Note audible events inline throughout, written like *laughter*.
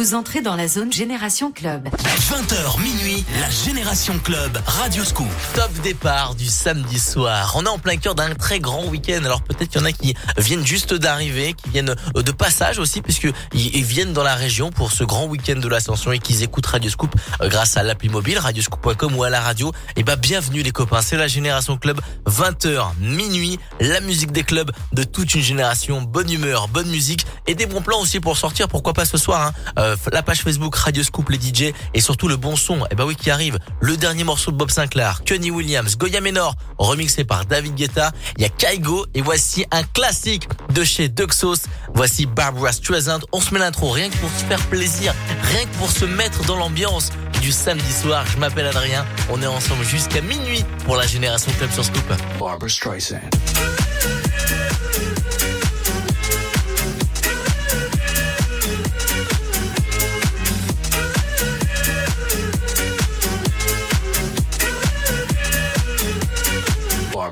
Vous entrez dans la zone Génération Club. 20h minuit, la Génération Club, Radio Scoop. Top départ du samedi soir. On est en plein cœur d'un très grand week-end. Alors peut-être qu'il y en a qui viennent juste d'arriver, qui viennent euh, de passage aussi, puisque ils viennent dans la région pour ce grand week-end de l'ascension et qu'ils écoutent Radio Scoop euh, grâce à l'appli mobile, radioscoop.com ou à la radio. Et bah bienvenue les copains, c'est la Génération Club. 20h minuit, la musique des clubs de toute une génération. Bonne humeur, bonne musique et des bons plans aussi pour sortir. Pourquoi pas ce soir hein. Euh, la page Facebook Radio Scoop les DJ et surtout le bon son. Et eh bah oui qui arrive. Le dernier morceau de Bob Sinclair, Kenny Williams, Goya Menor, remixé par David Guetta. Il y a Kaigo et voici un classique de chez Duxos. Voici Barbara Streisand. On se met l'intro rien que pour se faire plaisir, rien que pour se mettre dans l'ambiance du samedi soir. Je m'appelle Adrien. On est ensemble jusqu'à minuit pour la Génération Club sur Scoop. Barbara Streisand.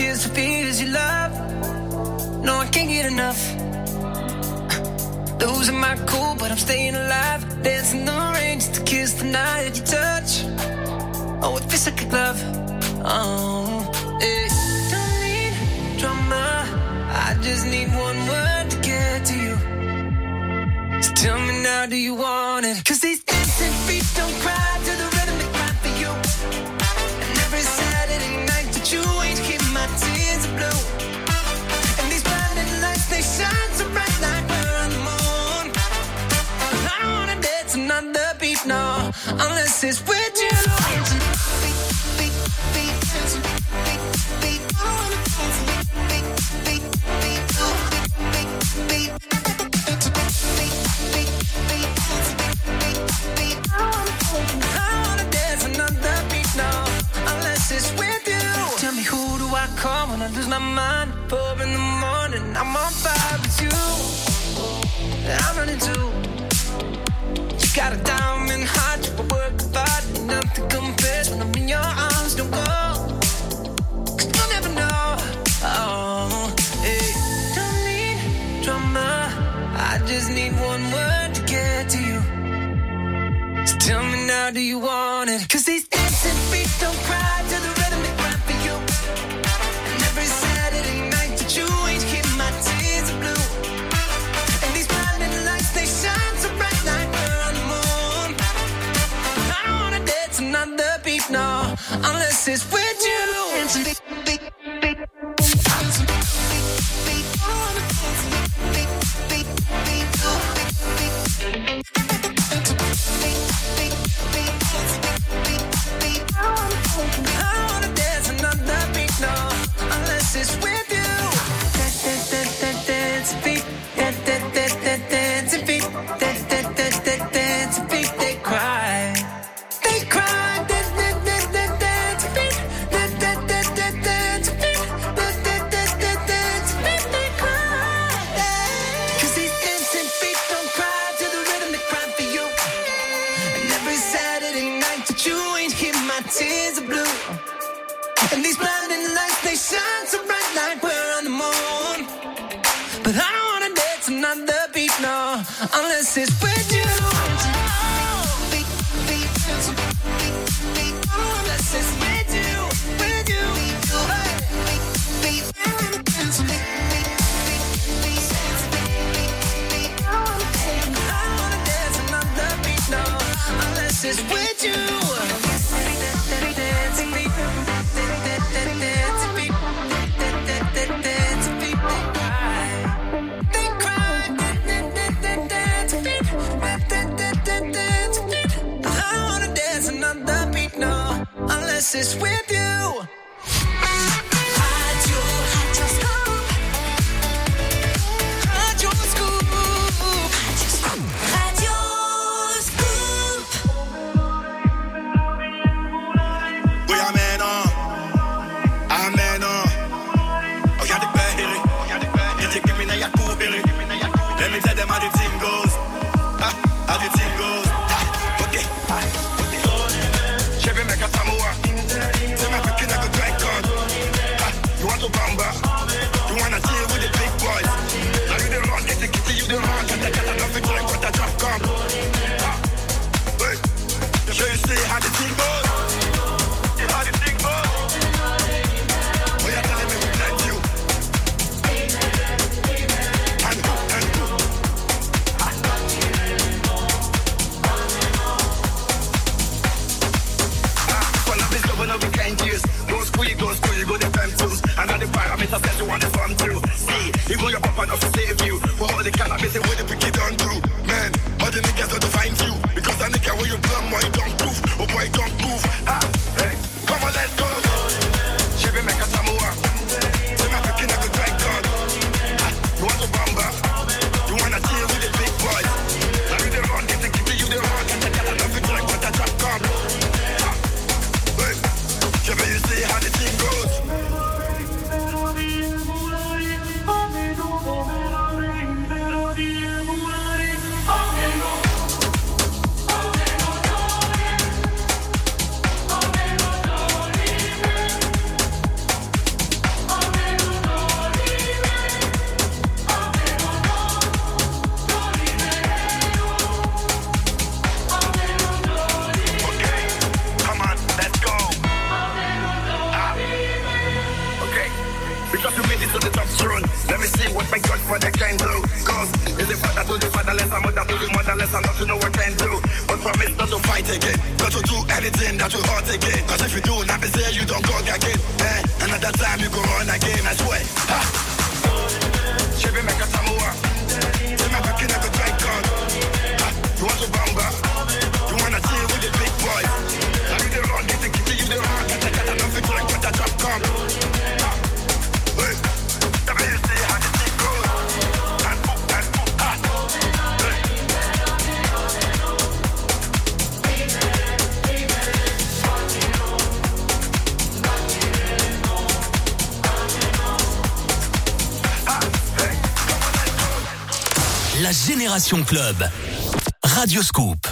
tears for fears you love. No, I can't get enough. Losing my cool, but I'm staying alive. Dancing the rain just to kiss the night that you touch. Oh, it feels like a glove. Oh, yeah. Don't need drama. I just need one word to get to you. So tell me now, do you want it? Cause with you. Unless it's Génération Club. Radio Scoop.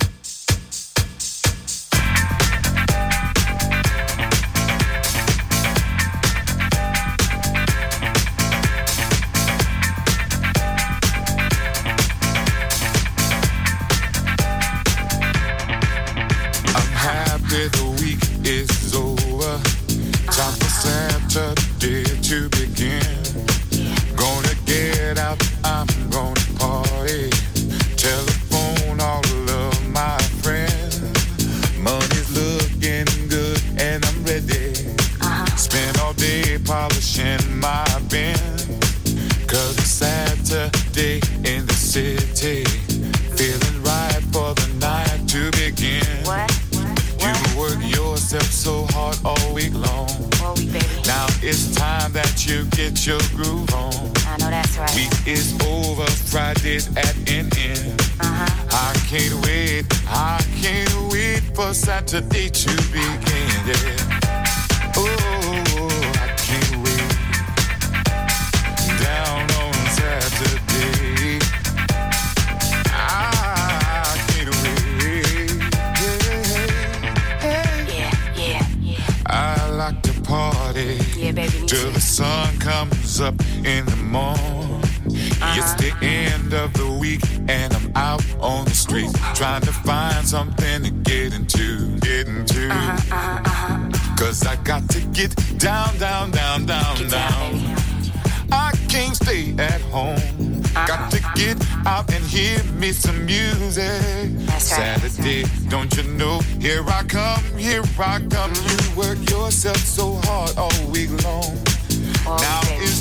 For Saturday to begin. Yeah. Oh, I can't wait. Down on Saturday. I can't wait. Yeah, yeah, yeah. I like to party Yeah, baby, till the sun comes up in the morning. It's the uh-huh. end of the week and out on the street trying to find something to get into, get into. Cause I got to get down, down, down, down, Get down, down. I can't stay at home. Got to uh-huh. get out and hear me some music. That's right. Saturday, don't you know? Here I come, here I come. You work yourself so hard all week long. Oh, now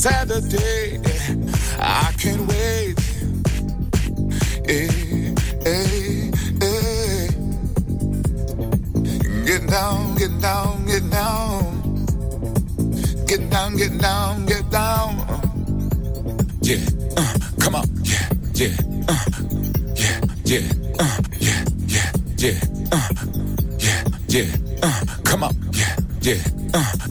Saturday, I can't wait. Hey, hey, hey. Get down, get down, get down. Get down, get down, get down. Yeah, uh, come on, yeah, yeah, uh, yeah, yeah, uh, yeah, yeah, yeah, uh, yeah, yeah, uh, come on, yeah, yeah, uh,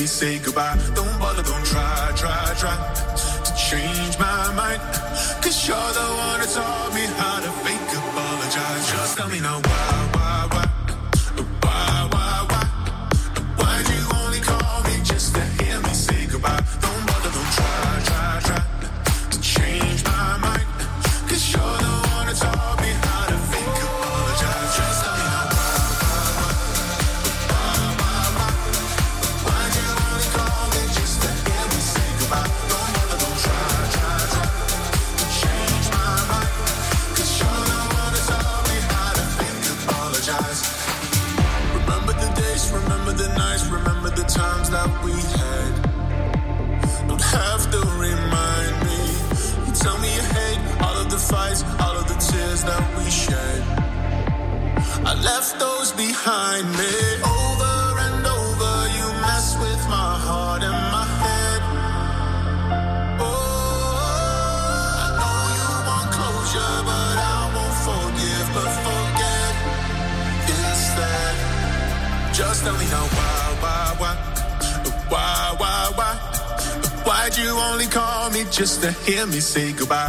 me say goodbye? Me say goodbye?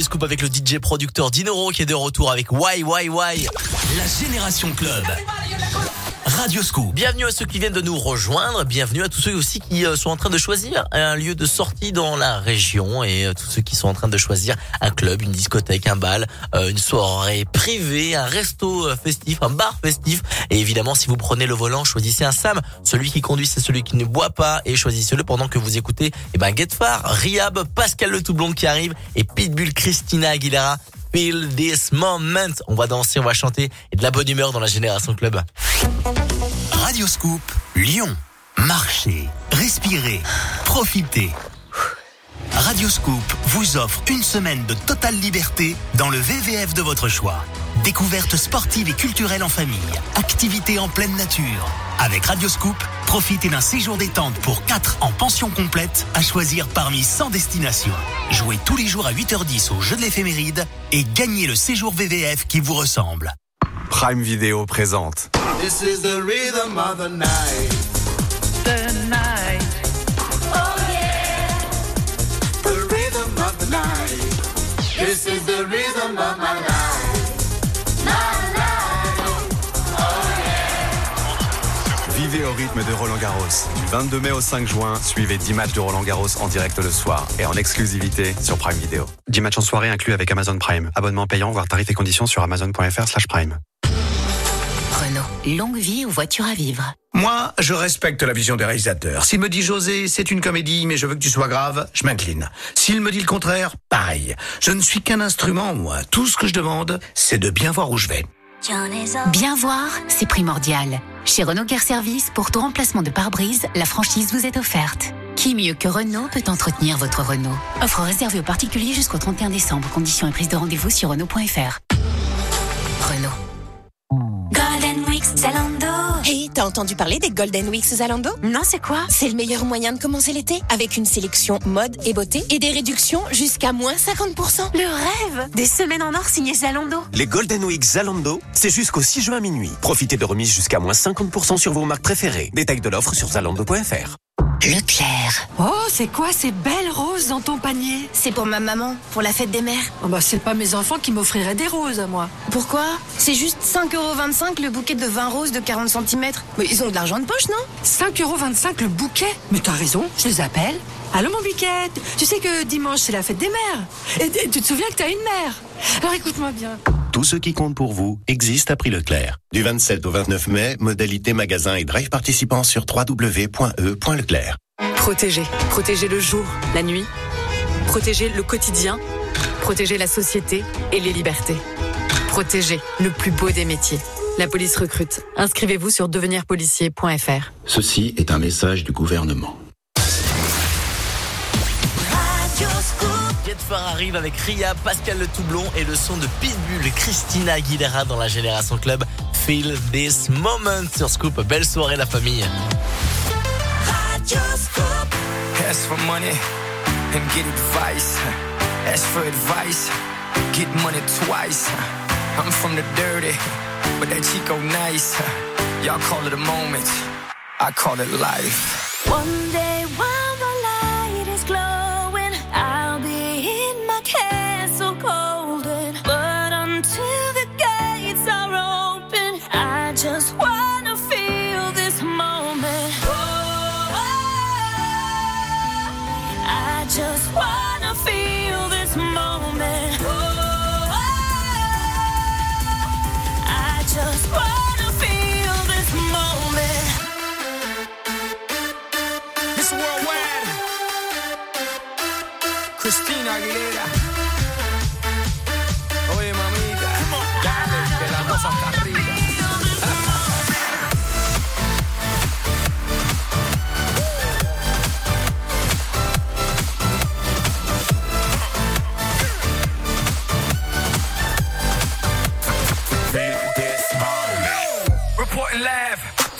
Radio Scoop avec le DJ producteur Dinoro qui est de retour avec Why Why Why. La Génération Club. Radio Scoop. Bienvenue à ceux qui viennent de nous rejoindre, bienvenue à tous ceux aussi qui euh, sont en train de choisir un lieu de sortie dans la région et euh, tous ceux qui sont en train de choisir un club, une discothèque, un bal, euh, une soirée privée, un resto festif, un bar festif et évidemment si vous prenez le volant, choisissez un Sam, celui qui conduit c'est celui qui ne boit pas et choisissez-le pendant que vous écoutez eh ben Get Far, Riab, Pascal le tout blond qui arrive et Pitbull Christina Aguilera. Feel this moment. On va danser, on va chanter et de la bonne humeur dans la Génération Club. Radio Scoop, Lyon. Marchez, respirez, profitez. Radio Scoop vous offre une semaine de totale liberté dans le VVF de votre choix. Découvertes sportives et culturelles en famille, activités en pleine nature. Avec Radio Scoop, profitez d'un séjour détente pour 4 en pension complète à choisir parmi 100 destinations. Jouez tous les jours à 8h10 au jeu de l'éphéméride et gagnez le séjour VVF qui vous ressemble. Prime Vidéo présente. This is the rhythm of the night. The night. Oh yeah. The rhythm of the night. This is the rhythm of my life. Vivez au rythme de Roland Garros. Du 22 mai au 5 juin, suivez 10 matchs de Roland Garros en direct le soir et en exclusivité sur Prime Vidéo. 10 matchs en soirée inclus avec Amazon Prime. Abonnement payant, voire tarifs et conditions sur amazon.fr slash prime. Renault, longue vie aux voitures à vivre? Moi, je respecte la vision des réalisateurs. S'il me dit José, c'est une comédie, mais je veux que tu sois grave, je m'incline. S'il me dit le contraire, pareil. Je ne suis qu'un instrument, moi. Tout ce que je demande, c'est de bien voir où je vais. Bien voir, c'est primordial. Chez Renault Care Service, pour tout remplacement de pare-brise, la franchise vous est offerte. Qui mieux que Renault peut entretenir votre Renault Offre réservée aux particuliers jusqu'au 31 décembre. Conditions et prise de rendez-vous sur Renault.fr. Renault. Zalando. Hey, t'as entendu parler des Golden Weeks Zalando? Non, c'est quoi? C'est le meilleur moyen de commencer l'été, avec une sélection mode et beauté et des réductions jusqu'à moins 50%. Le rêve Des semaines en or signées Zalando. Les Golden Week Zalando, c'est jusqu'au 6 juin minuit. Profitez de remises jusqu'à moins 50% sur vos marques préférées. Détail de l'offre sur zalando.fr. Leclerc. Oh, c'est quoi ces belles roses dans ton panier? C'est pour ma maman, pour la fête des mères. Oh bah c'est pas mes enfants qui m'offriraient des roses à moi. Pourquoi? C'est juste 5,25€ le bouquet de 20 roses de 40 cm. Mais ils ont de l'argent de poche, non? 5,25€ le bouquet? Mais t'as raison, je les appelle. Allô mon biquette Tu sais que dimanche c'est la fête des mères. Et, et tu te souviens que t'as une mère? Alors écoute-moi bien. Tout ce qui compte pour vous existe à prix Leclerc. Du 27 au 29 mai, modalité magasin et drive participants sur www.e.leclerc. Protéger. Protéger le jour, la nuit. Protéger le quotidien. Protéger la société et les libertés. Protéger le plus beau des métiers. La police recrute. Inscrivez-vous sur devenirpolicier.fr. Ceci est un message du gouvernement. Get Far arrive avec Ria, Pascal Le Toublon et le son de Pitbull, Christina Aguilera dans la Génération Club. Feel this moment sur Scoop. Belle soirée la famille. Ask for money and get advice. Ask for advice, get money twice. I'm from the dirty, but that Chico nice. Y'all call it a moment, I call it life. One day while in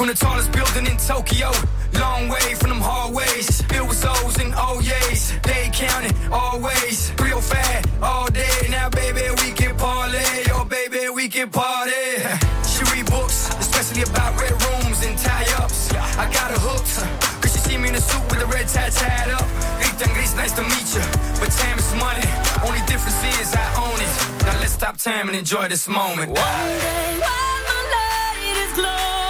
from the tallest building in Tokyo. Long way from them hallways. Filled with O's and oh O's. They counting always. Real fat all day. Now, baby, we can parlay. Oh, baby, we can party. *laughs* She read books, especially about red rooms and tie ups. I got her hooked. Cause she see me in a suit with a red tie tied up. And Gris, nice to meet you. But time is money. Only difference is I own it. Now let's stop time and enjoy this moment. One day while the light is glowing,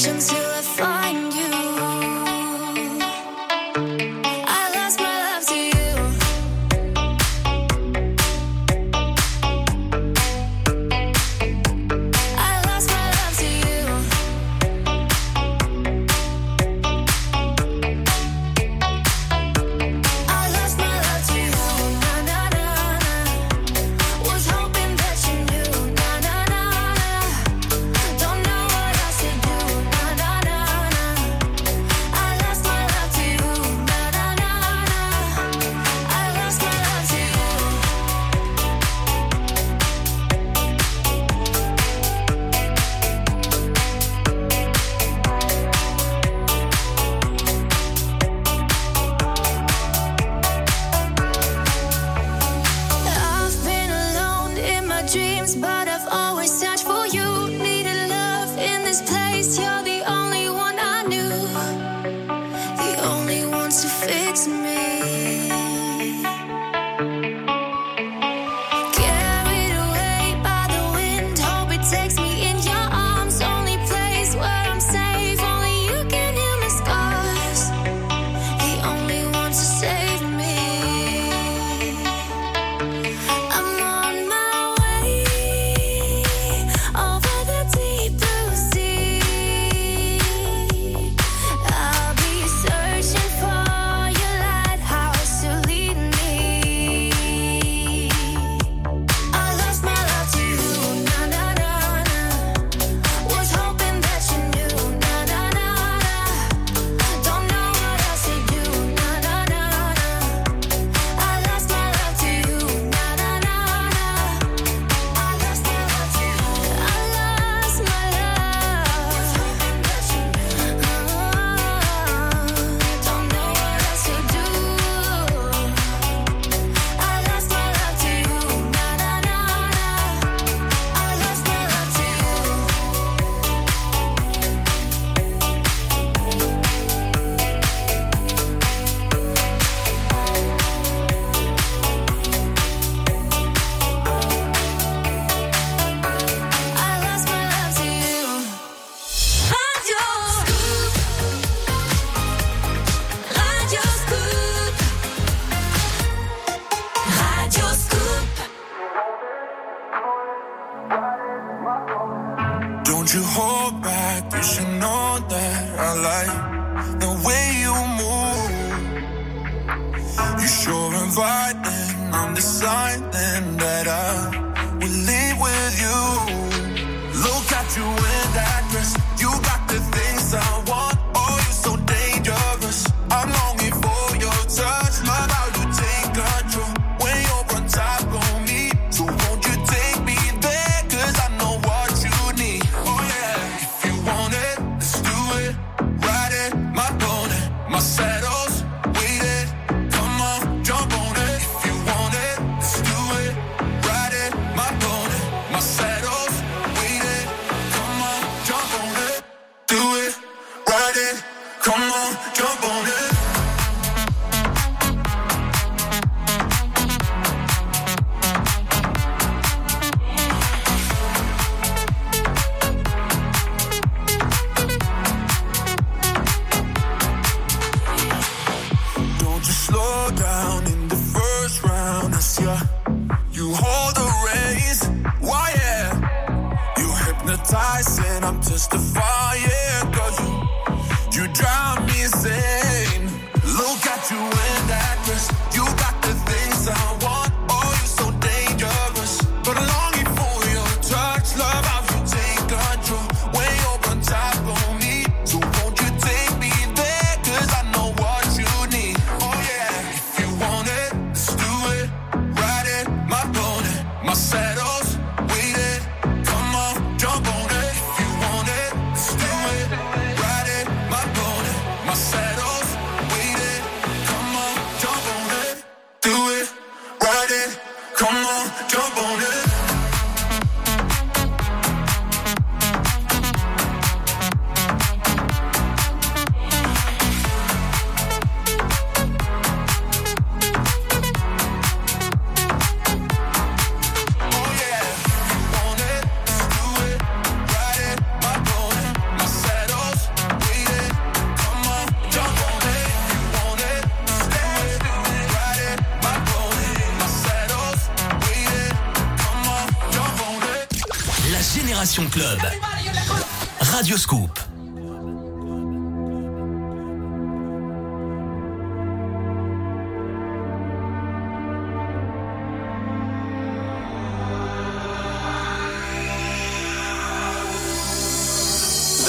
Patience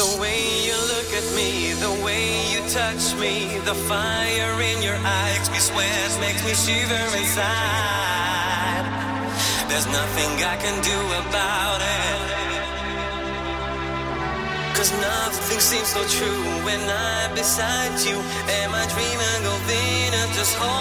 The way you look at me, the fire in your eyes makes me sweat, makes me shiver inside. There's nothing I can do so true when I'm beside you. Am I dreaming of Venus just hold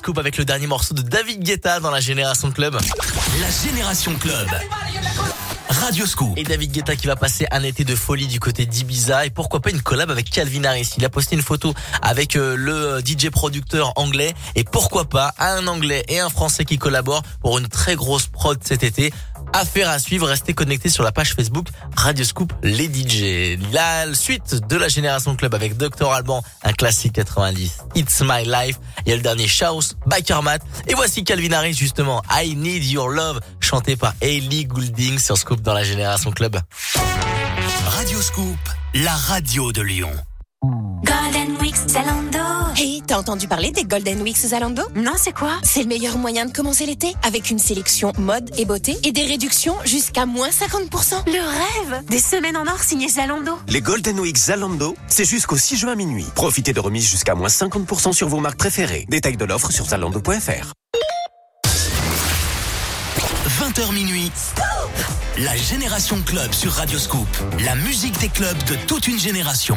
Scoop avec le dernier morceau de David Guetta dans la Génération Club. La Génération Club. Radio Scoop. Et David Guetta qui va passer un été de folie du côté d'Ibiza et pourquoi pas une collab avec Calvin Harris. Il a posté une photo avec euh, le euh, DJ producteur anglais et pourquoi pas un anglais et un français qui collaborent pour une très grosse prod cet été. Affaire à suivre, restez connectés sur la page Facebook Radio Scoop les DJ. La suite de la Génération Club avec Dr Alban, un classique 90. It's My Life. Il y a le dernier Chaos, Bikermat. Et voici Calvin Harris justement. I Need Your Love, chanté par Hailey Goulding sur Scoop dans la Génération Club. Radio Scoop, la radio de Lyon. Golden Weeks Zalando. Hey, t'as entendu parler des Golden Weeks Zalando? Non, c'est quoi? C'est le meilleur moyen de commencer l'été avec une sélection mode et beauté et des réductions jusqu'à moins 50%. Le rêve Des semaines en or signées Zalando. Les Golden Weeks Zalando, c'est jusqu'au 6 juin minuit. Profitez de remises jusqu'à moins 50% sur vos marques préférées. Détails de l'offre sur zalando.fr. 20h minuit. La Génération Club sur Radio Scoop. La musique des clubs de toute une génération.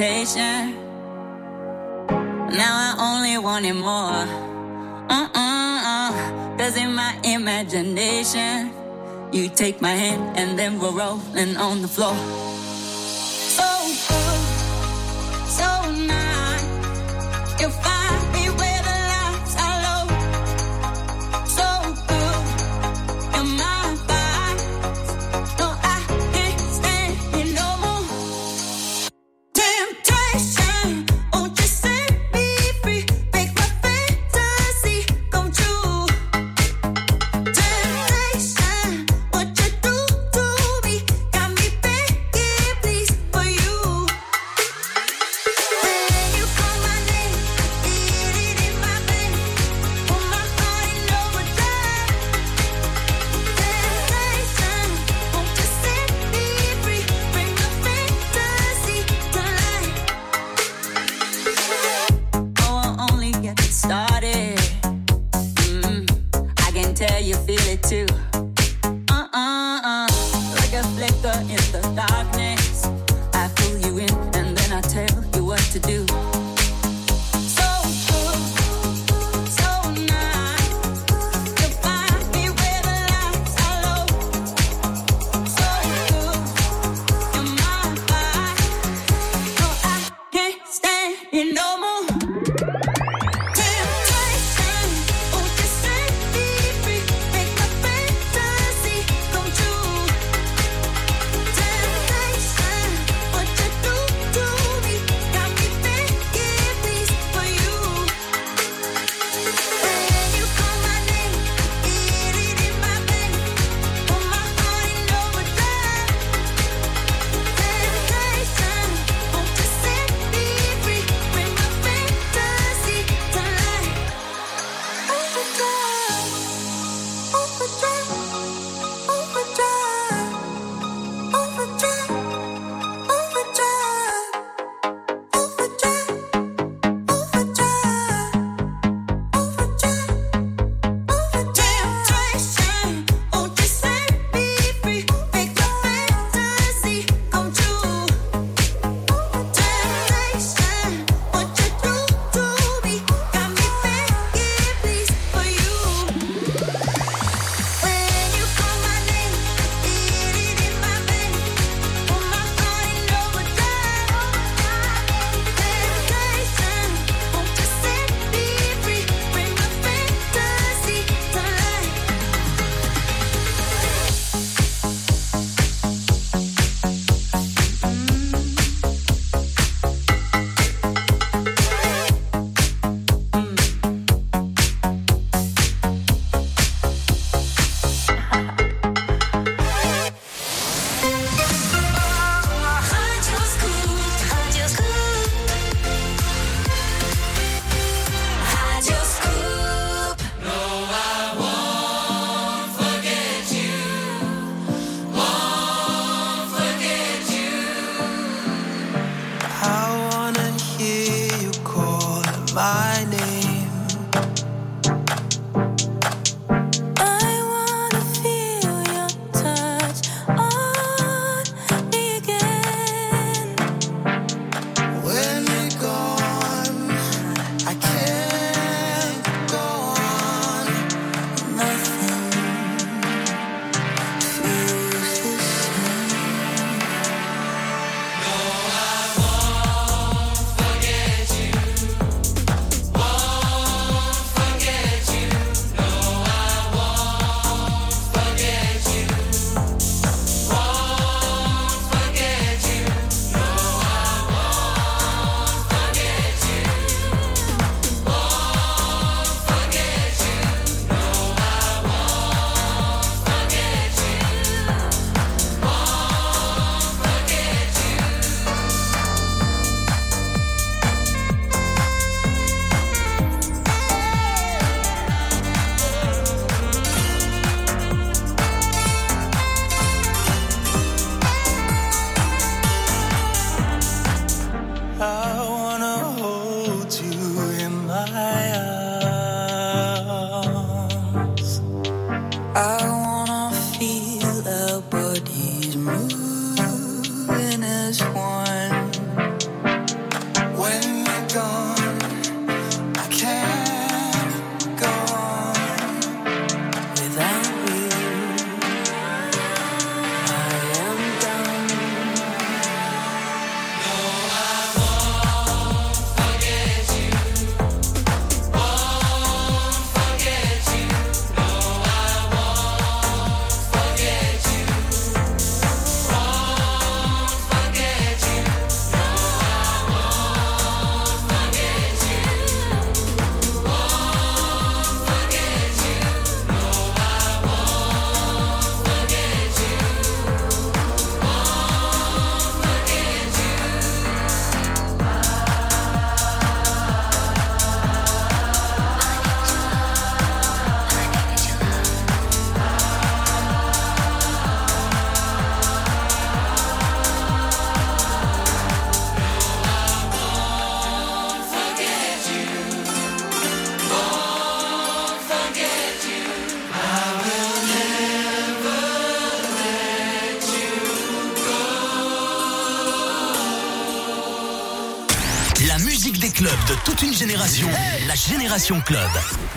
expectation. Now I only want it more. Uh-uh-uh. Cause in my imagination, you take my hand and then we're rolling on the floor.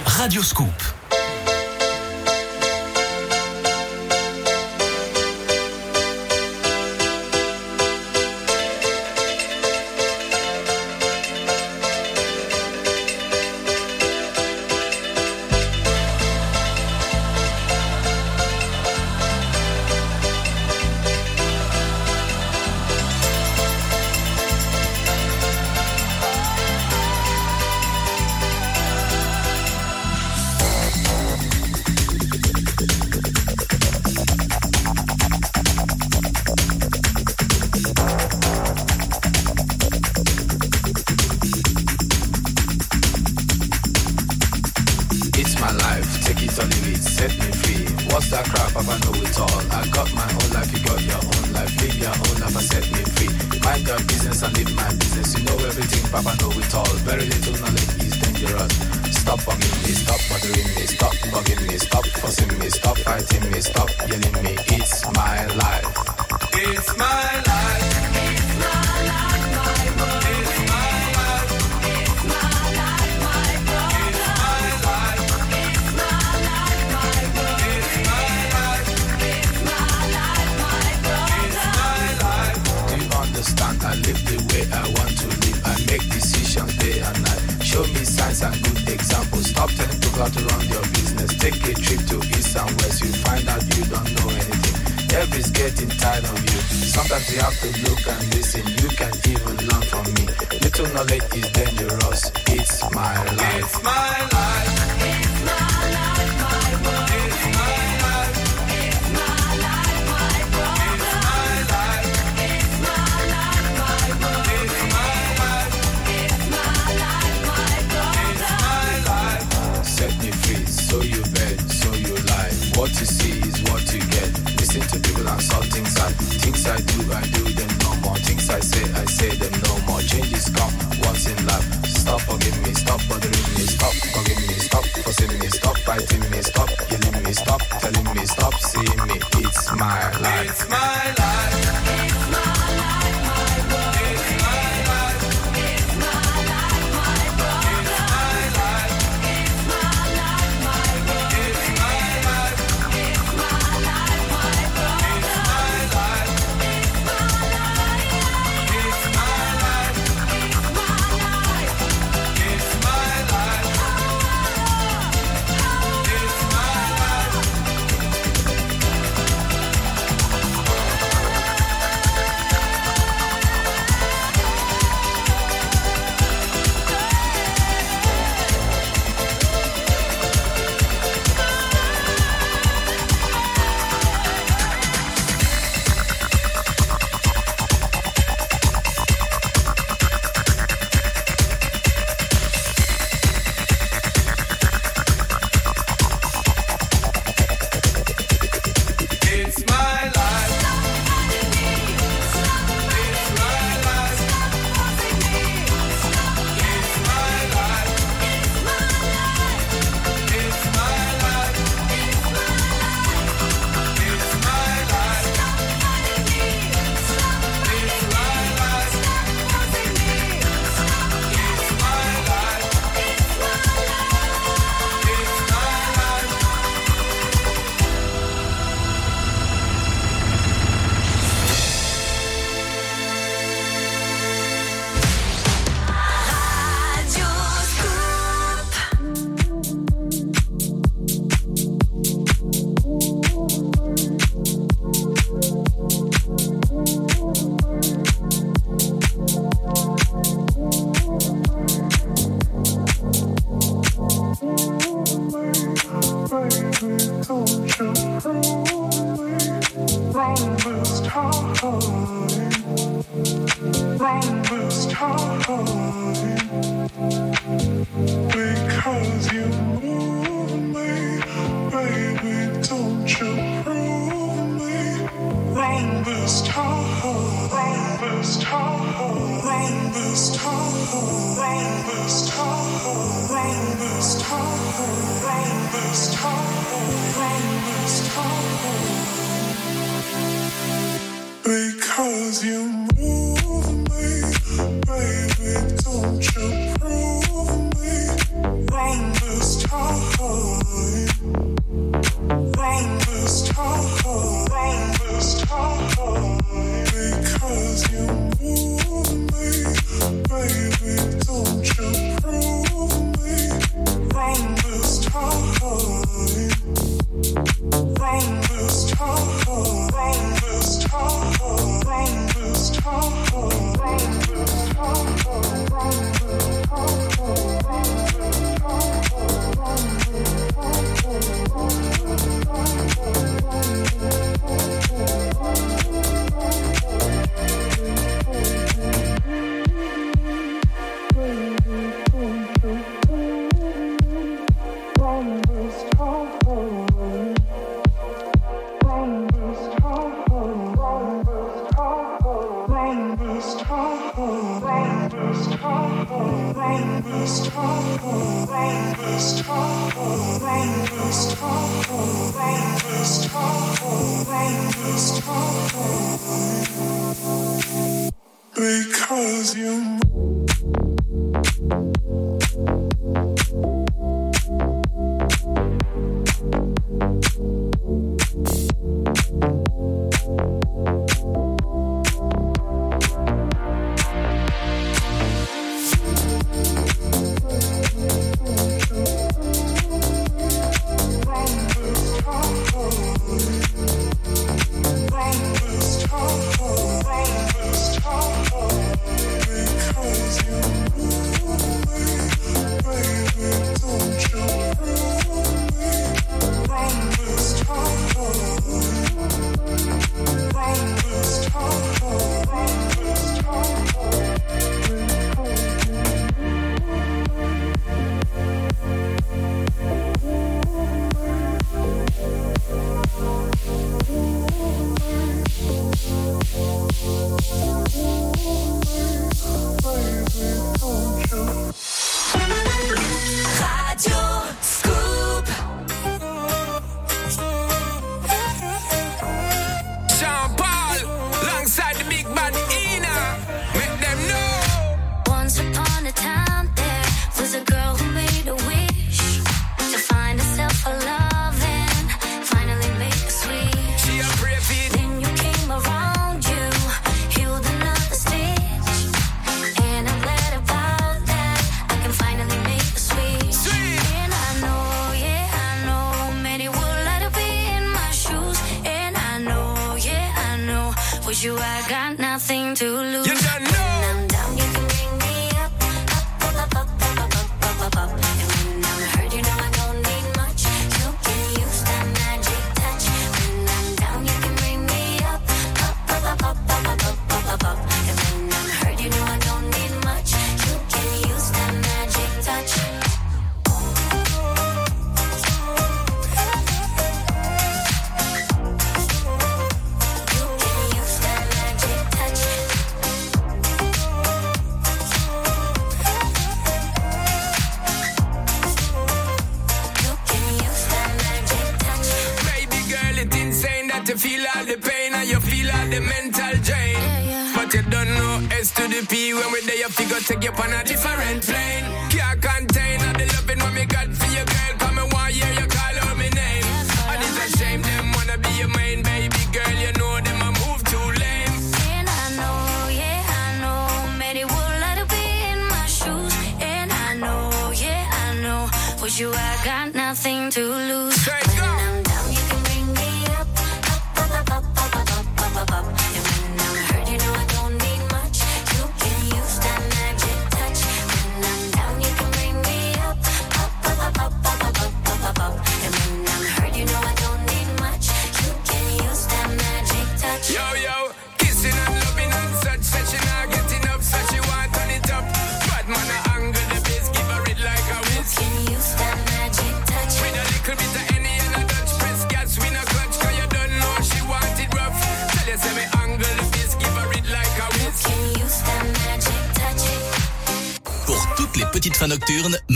Radio Scoop.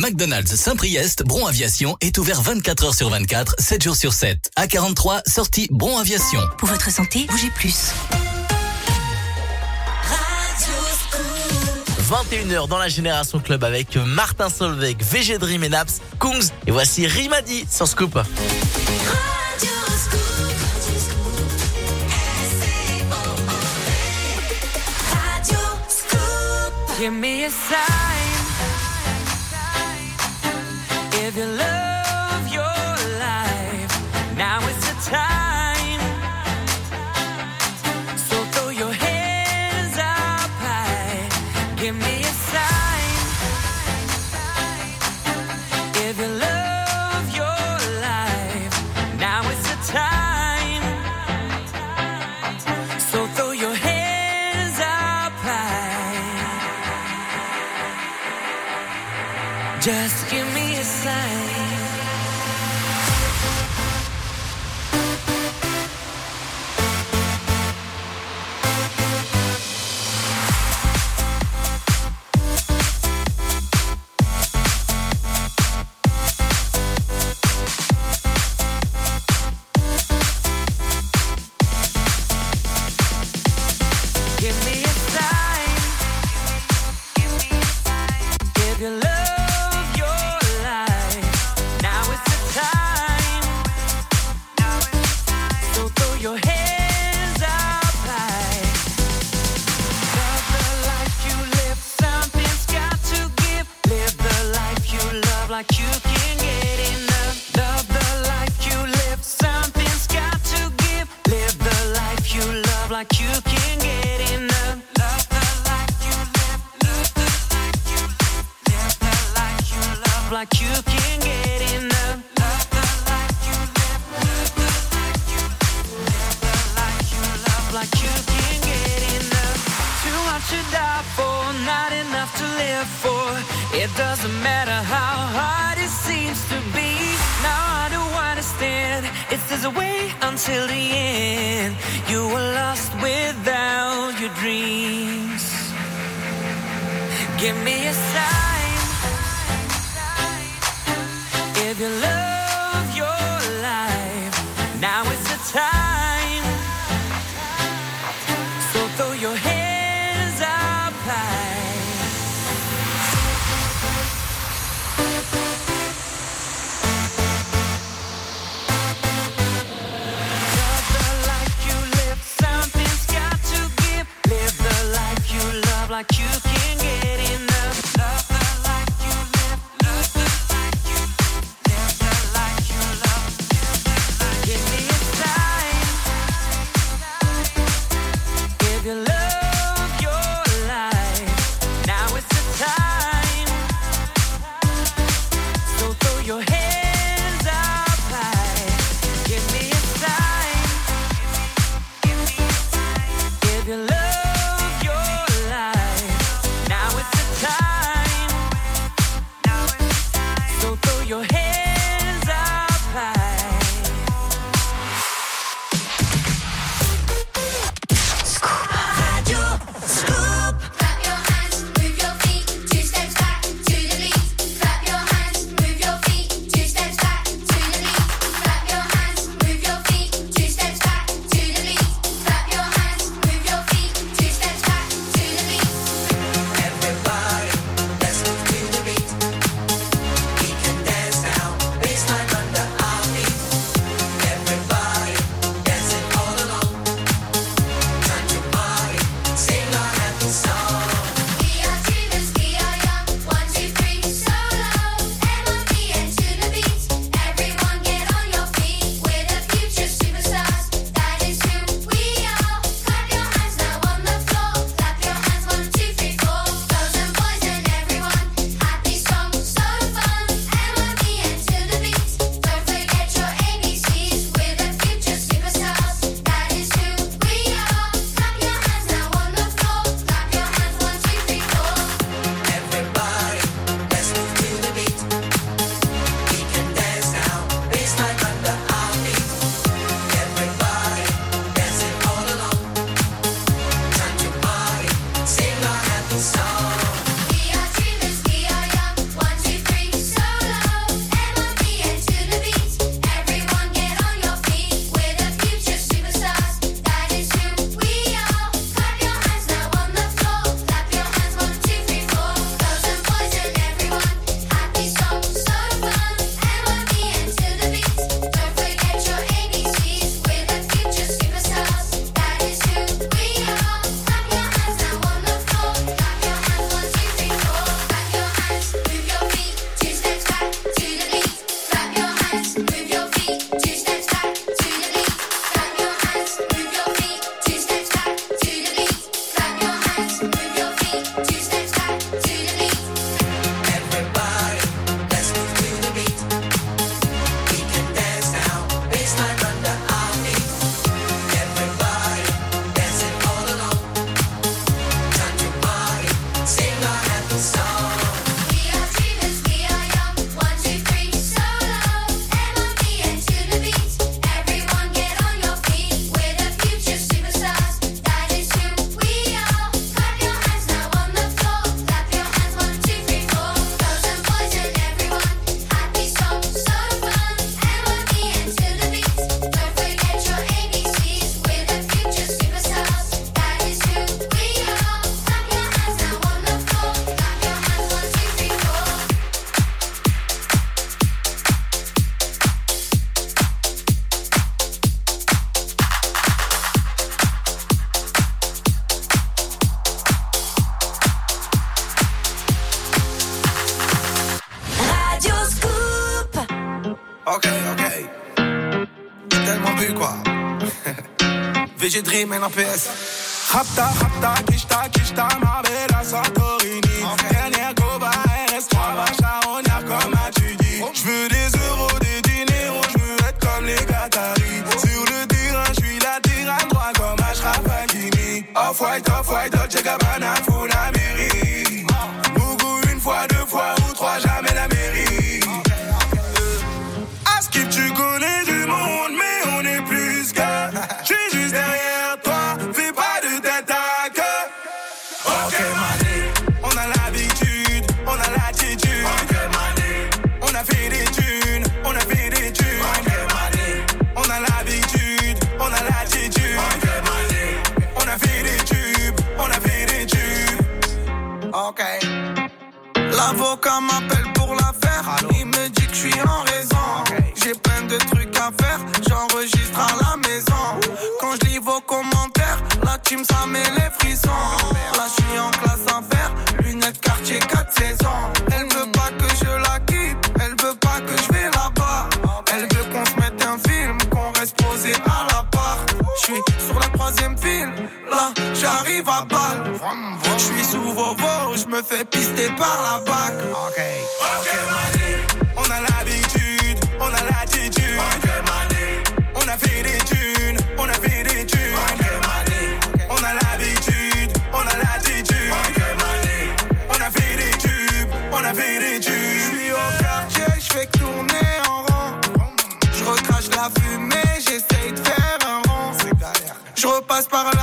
McDonald's Saint-Priest, Bron Aviation est ouvert 24 heures sur 24, 7 jours sur 7. A43, sortie Bron Aviation. Pour votre santé, bougez plus. 21h dans la Génération Club avec Martin Solveig, VG Dream et Naps, Kungs. Et voici Rimadi sur Scoop. Radio Radio Give me a sign. Live your love, your life. Now is the time. dream in a piss. Rapta, rapta, kishta, kishta, L'avocat m'appelle pour l'affaire. Il me dit que je suis en raison. J'ai plein de trucs à faire. J'enregistre à la maison. Quand je lis vos commentaires, la team ça met les frissons. Là je suis en classe à faire. Lunettes quartier 4 saisons. Elle veut pas que je la quitte. Elle veut pas que je vais là-bas. Elle veut qu'on se mette un film, qu'on reste posé à la part. Je suis sur la troisième fil. Là, j'arrive à balle. Je suis sous vos je me fais pister par la bac. Ok, ok, on a la passe par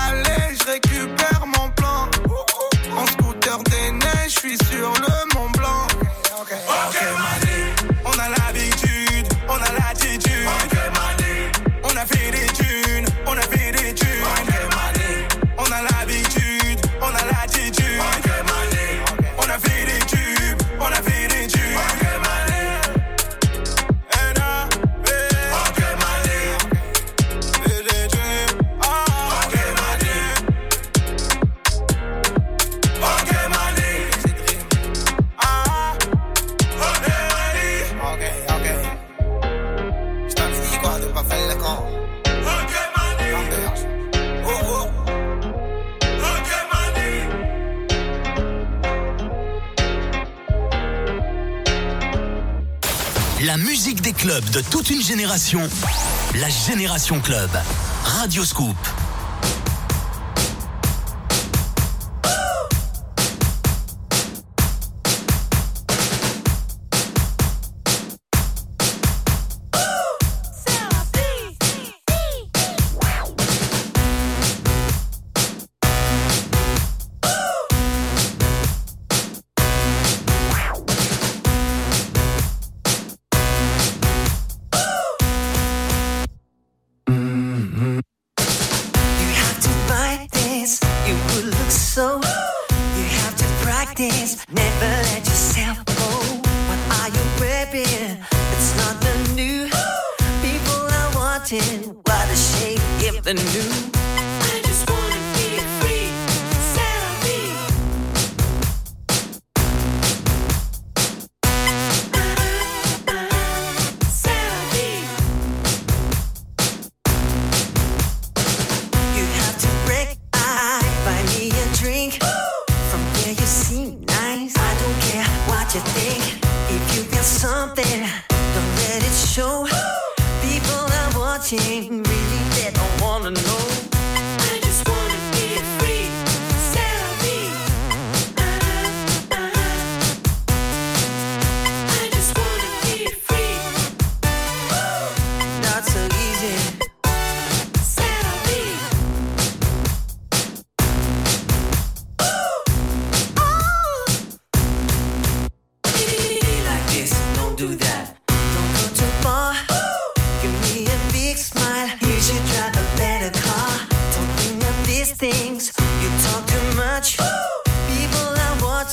Club de toute une génération, la Génération Club. Radio Scoop.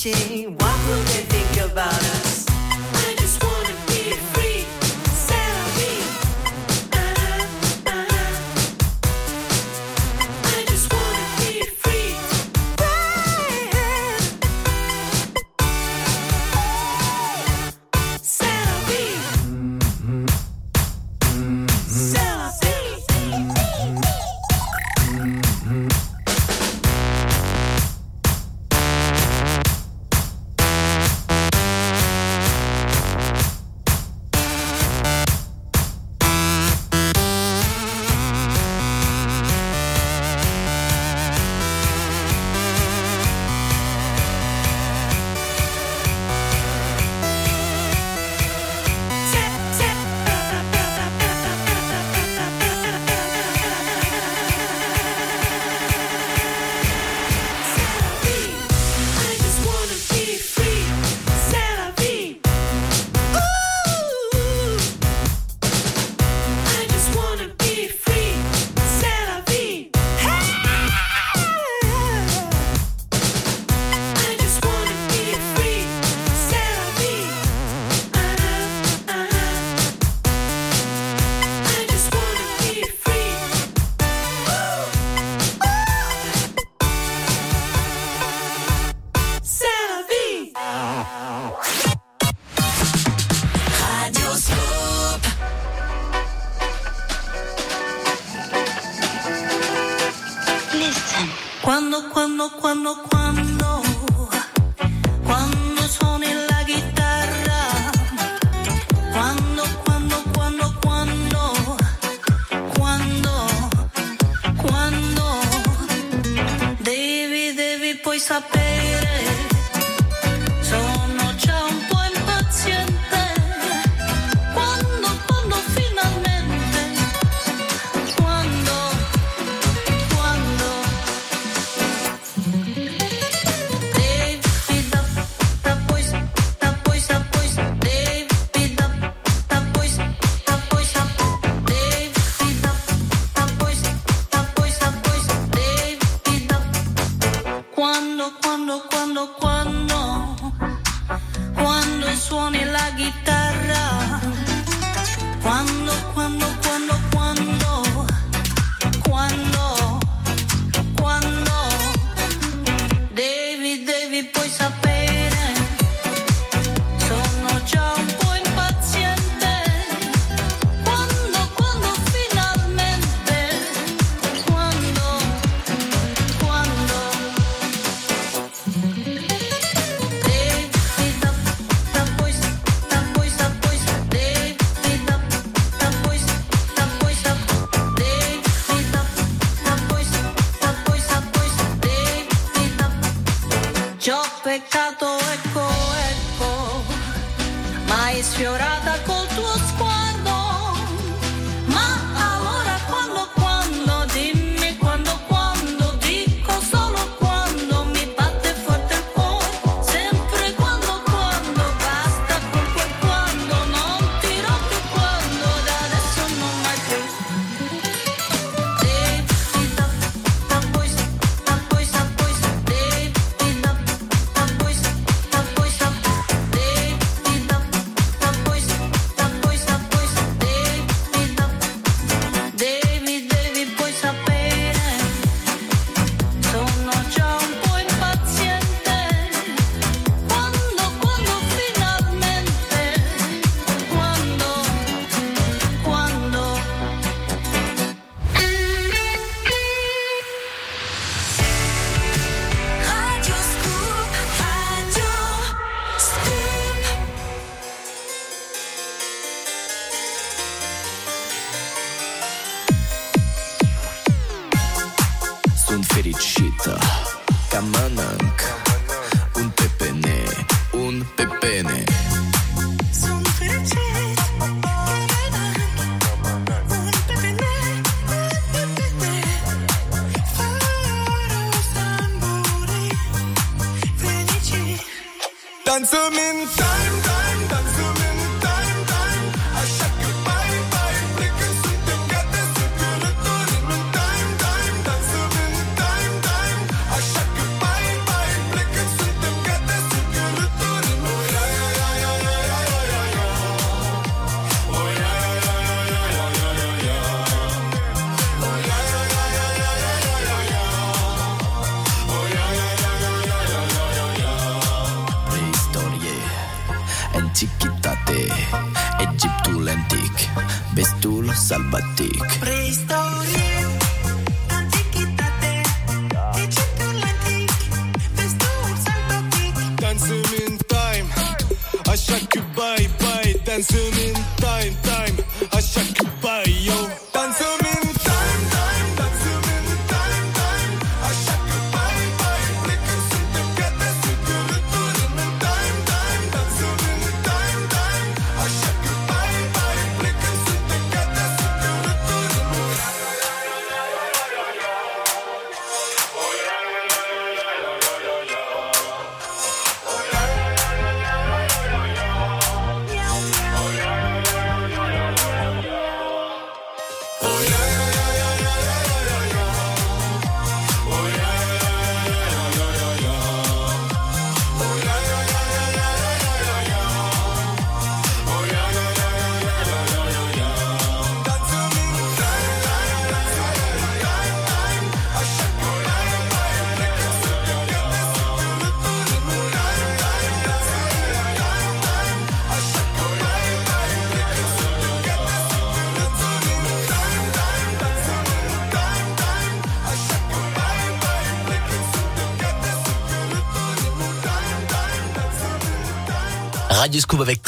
watching.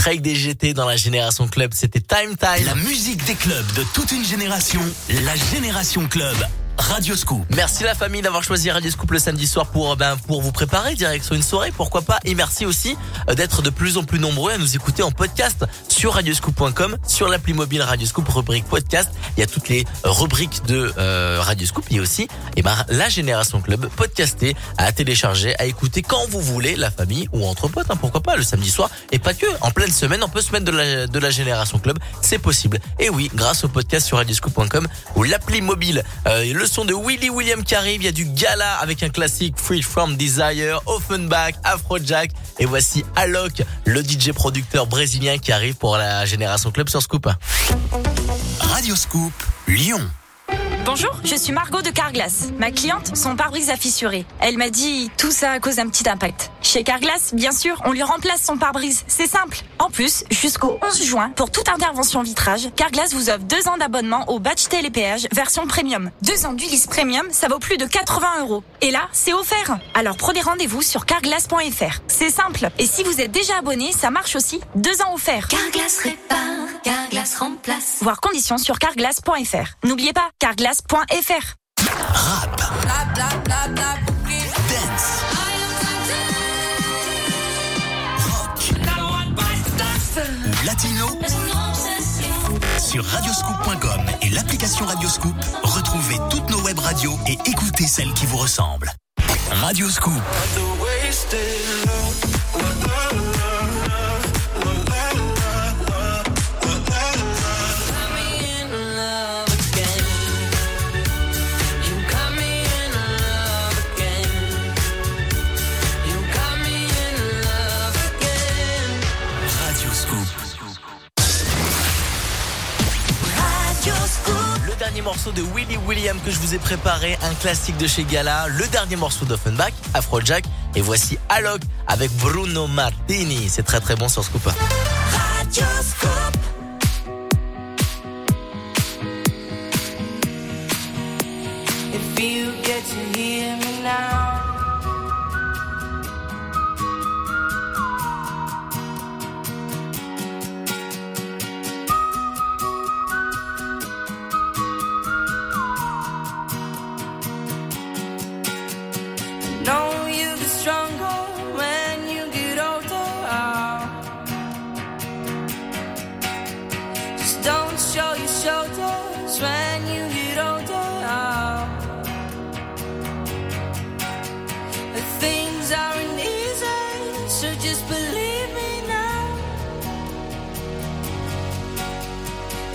Trey DGT dans la Génération Club. C'était Time Time. La musique des clubs de toute une génération, la Génération Club. Radio Scoop. Merci la famille d'avoir choisi Radio Scoop le samedi soir pour ben, pour vous préparer direction une soirée, pourquoi pas. Et merci aussi euh, d'être de plus en plus nombreux à nous écouter en podcast sur radioscoop.com, sur l'appli mobile Radio Scoop rubrique podcast. Il y a toutes les rubriques de euh, Radio Scoop. Il y a aussi eh ben, la Génération Club podcastée à télécharger, à écouter quand vous voulez, la famille ou entre potes, hein, pourquoi pas, le samedi soir. Et pas que, en pleine semaine, on peut se mettre de la, de la Génération Club, c'est possible. Et oui, grâce au podcast sur radioscoop.com ou l'appli mobile. Euh, le son de Willy William qui arrive, il y a du gala avec un classique Free From Desire, Offenbach, Afrojack et voici Alok, le DJ producteur brésilien qui arrive pour la Génération Club sur Scoop. Radio Scoop, Lyon. Bonjour, je suis Margot de Carglass. Ma cliente, son pare-brise a fissuré. Elle m'a dit tout ça à cause d'un petit impact. Chez Carglass, bien sûr, on lui remplace son pare-brise. C'est simple. En plus, jusqu'au 11 juin, pour toute intervention vitrage, Carglass vous offre deux ans d'abonnement au badge télépéage version premium. Deux ans d'Ulysse premium, ça vaut plus de 80 euros. Et là, c'est offert. Alors prenez rendez-vous sur carglass.fr. C'est simple. Et si vous êtes déjà abonné, ça marche aussi. Deux ans offerts. Carglass répare, Carglass remplace. Voir conditions sur carglass.fr. N'oubliez pas, carglass.fr. ou latino sur radioscoop.com et l'application Radioscoop, retrouvez toutes nos web radios et écoutez celles qui vous ressemblent. Radioscoop. Dernier morceau de Willy William que je vous ai préparé, un classique de chez Gala, le dernier morceau d'Offenbach, Afrojack, et voici Alok avec Bruno Martini. C'est très très bon sur Scoop. Now. When you get older. Things aren't easy, so just believe me now.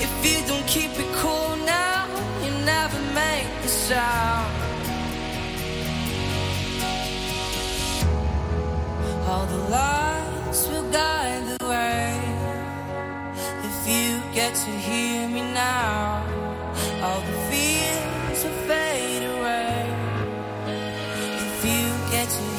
If you don't keep it cool now, you never make a sound. All the lights will guide the way. If you get to hear me now, all the fears will fade away. If you get to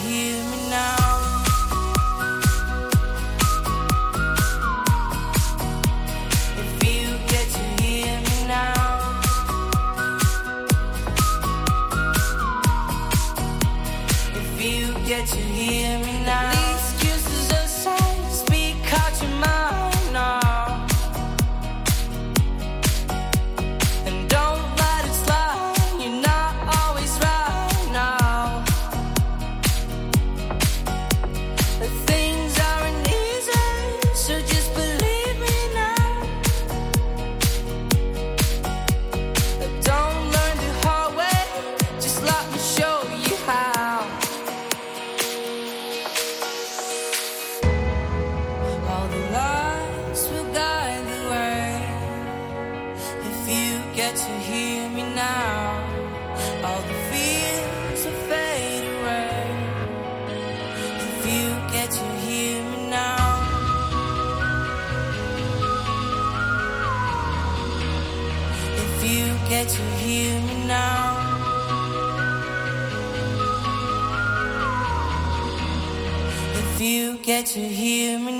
get to hear me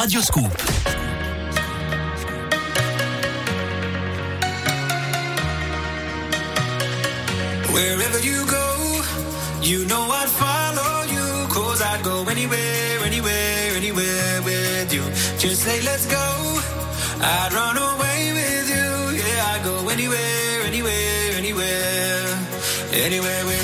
Radio Scoop. Wherever you go, you know I'd follow you. Cause I'd go anywhere, anywhere, anywhere with you. Just say, let's go. I'd run away with you. Yeah, I'd go anywhere, anywhere, anywhere, anywhere with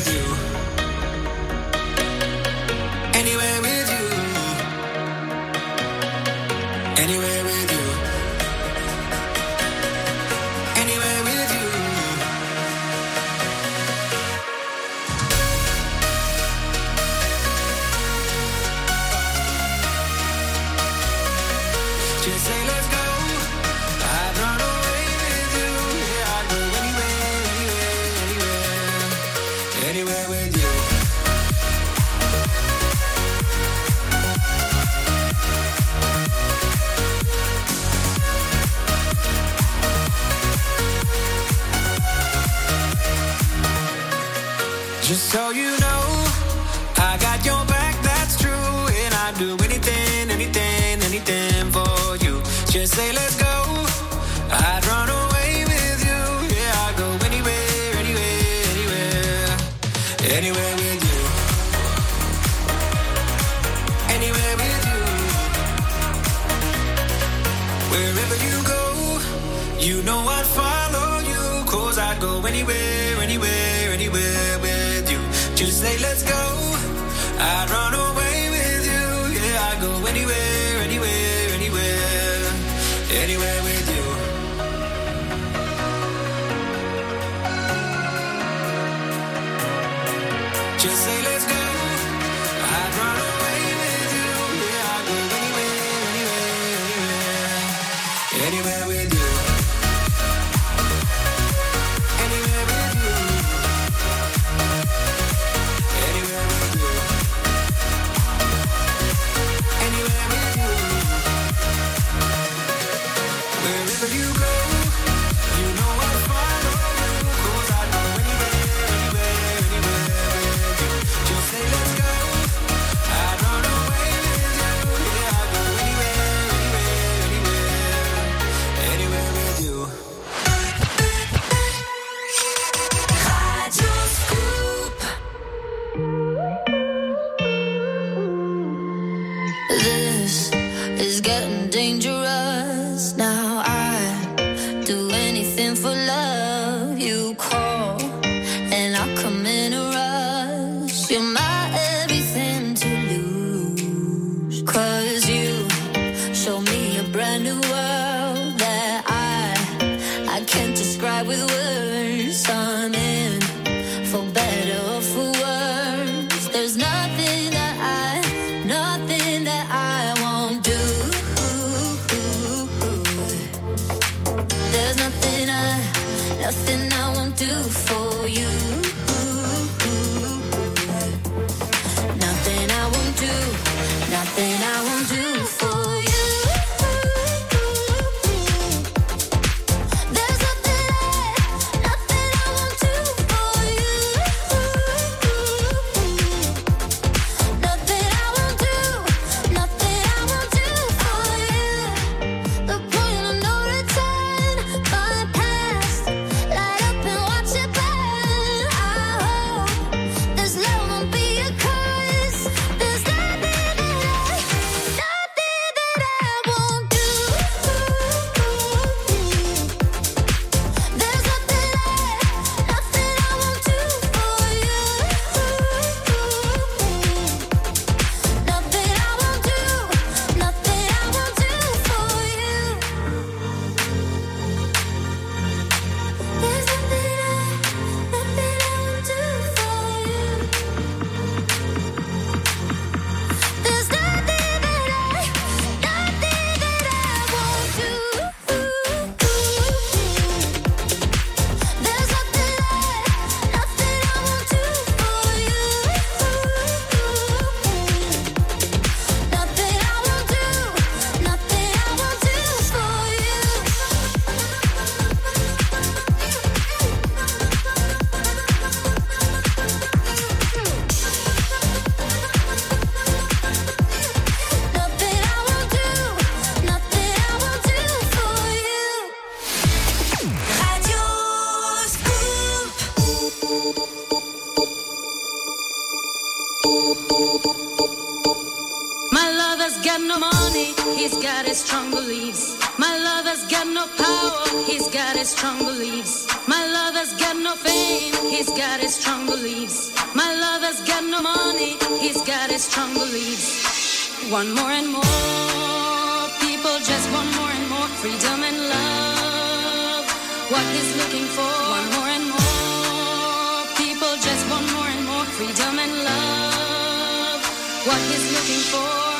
for. One more and more people just want more and more freedom and love. What he's looking for.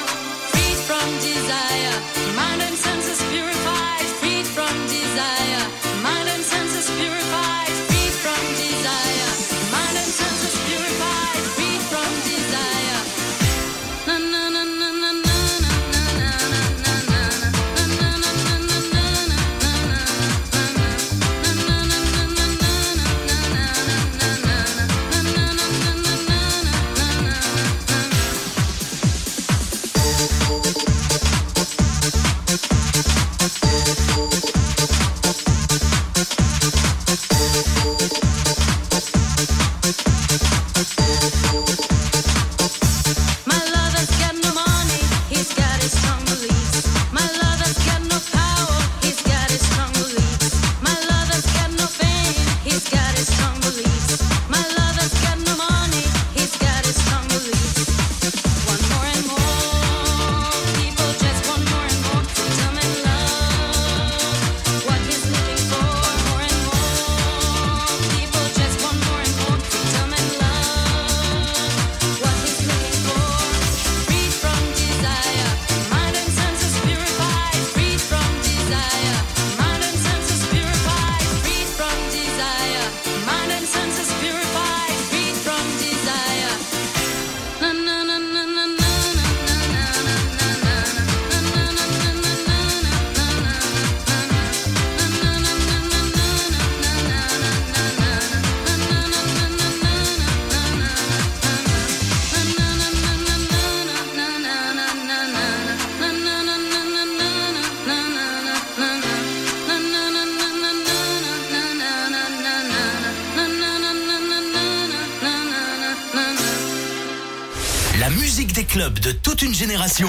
toute une génération,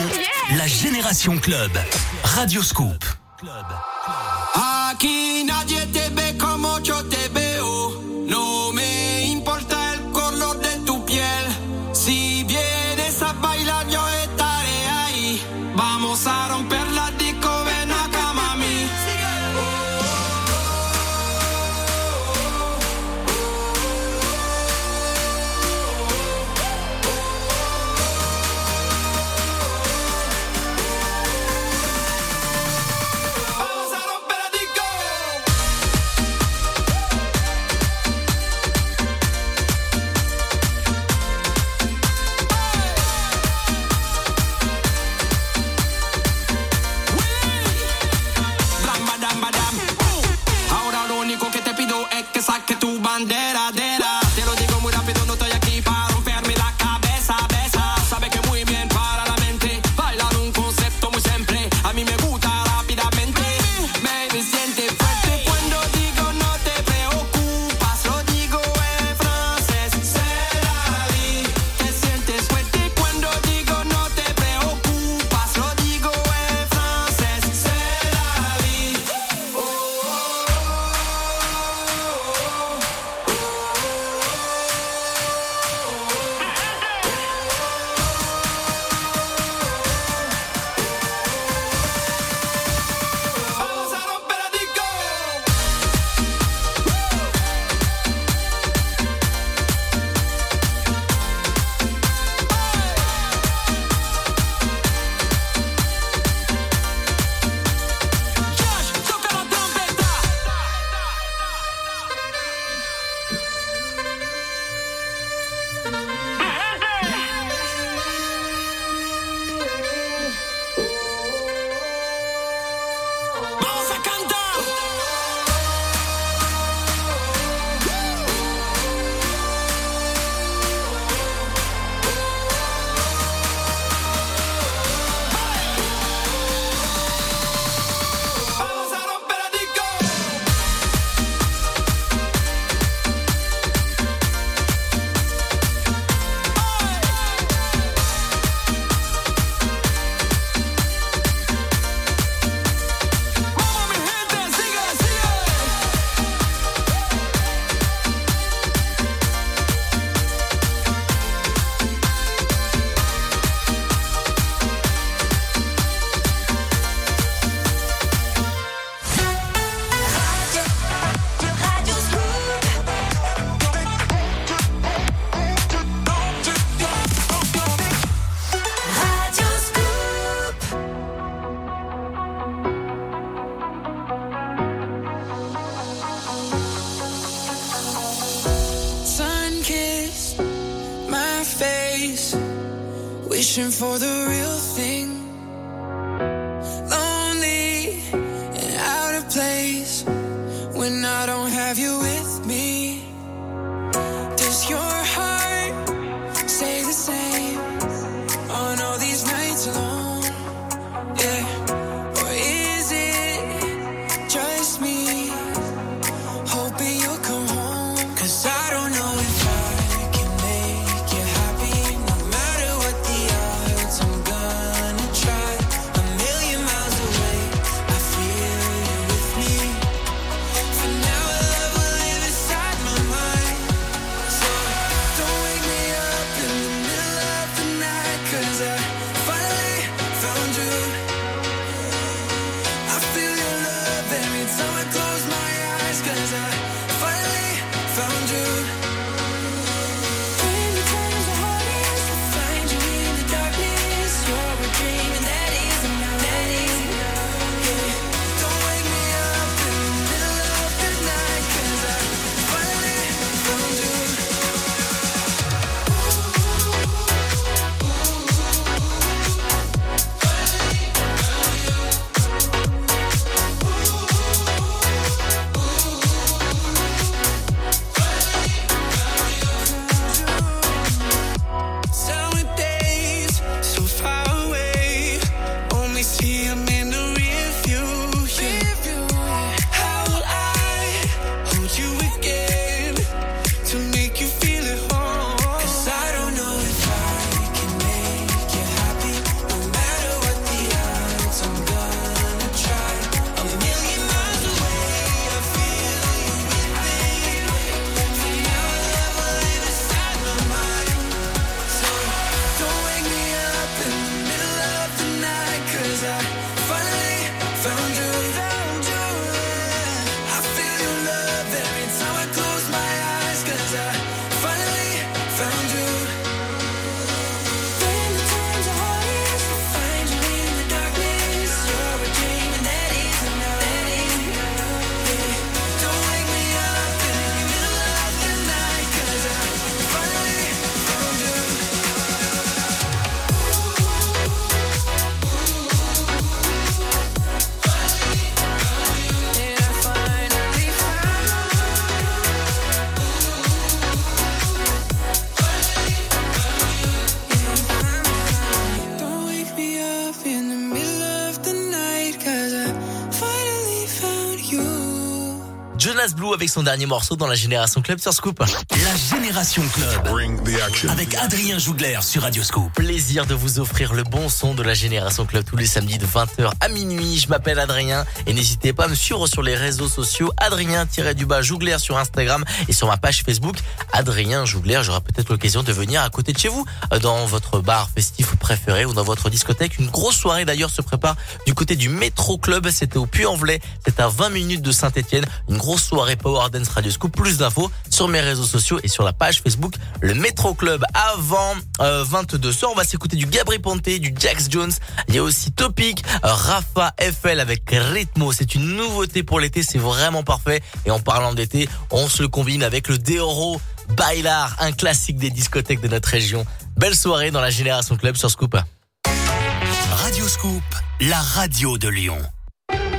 la Génération Club. Radio Scoop. Avec son dernier morceau dans la Génération Club sur Scoop. La Génération Club. Avec Adrien Jougler sur Radio Scoop. Plaisir de vous offrir le bon son de la Génération Club tous les samedis de 20h à minuit. Je m'appelle Adrien et n'hésitez pas à me suivre sur les réseaux sociaux Adrien-du-bas Jougler sur Instagram et sur ma page Facebook Adrien Jougler. J'aurai peut-être l'occasion de venir à côté de chez vous euh, dans votre bar festif préféré ou dans votre discothèque. Une grosse soirée d'ailleurs se prépare du côté du Métro Club. C'était au Puy-en-Velay. C'est à 20 minutes de Saint-Etienne. Une grosse soirée Power Dance Radio Scoop. Plus d'infos sur mes réseaux sociaux et sur la page Facebook le Métro Club avant euh, 22h. On va s'écouter du Gabri Ponte, du Jax Jones. Il y a aussi Topic, euh, Rafa FL avec Ritmo. C'est une nouveauté pour l'été. C'est vraiment parfait. Et en parlant d'été, on se le combine avec le Deoro Bailar, un classique des discothèques de notre région. Belle soirée dans la Génération Club sur Scoop. Radio Scoop, la radio de Lyon.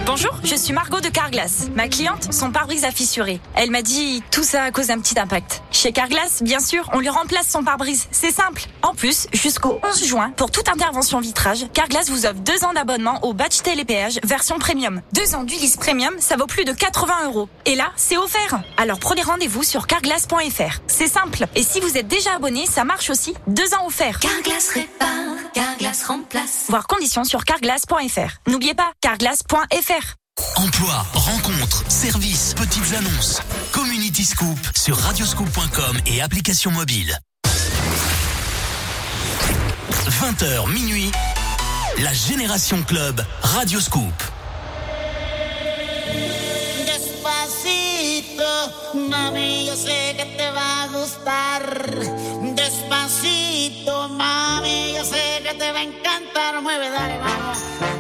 Bonjour, je suis Margot de Carglass. Ma cliente, son pare-brise a fissuré. Elle m'a dit tout ça à cause d'un petit impact. Chez Carglass, bien sûr, on lui remplace son pare-brise. C'est simple. En plus, jusqu'au 11 juin, pour toute intervention vitrage, Carglass vous offre deux ans d'abonnement au badge télépéage version premium. Deux ans d'Ulysse premium, ça vaut plus de 80 euros. Et là, c'est offert. Alors prenez rendez-vous sur carglass.fr. C'est simple. Et si vous êtes déjà abonné, ça marche aussi. Deux ans offerts. Carglass répare, Carglass remplace. Voir conditions sur carglass.fr. N'oubliez pas, carglass.fr. Emploi, rencontres, services, petites annonces. Community Scoop sur radioscoop.com et application mobile. 20h minuit, la Génération Club Radio Scoop. Despacito, mami, yo sé que te va a gustar. Despacito, mami, yo sé que te va a encantar. Mueve, dale, vamos.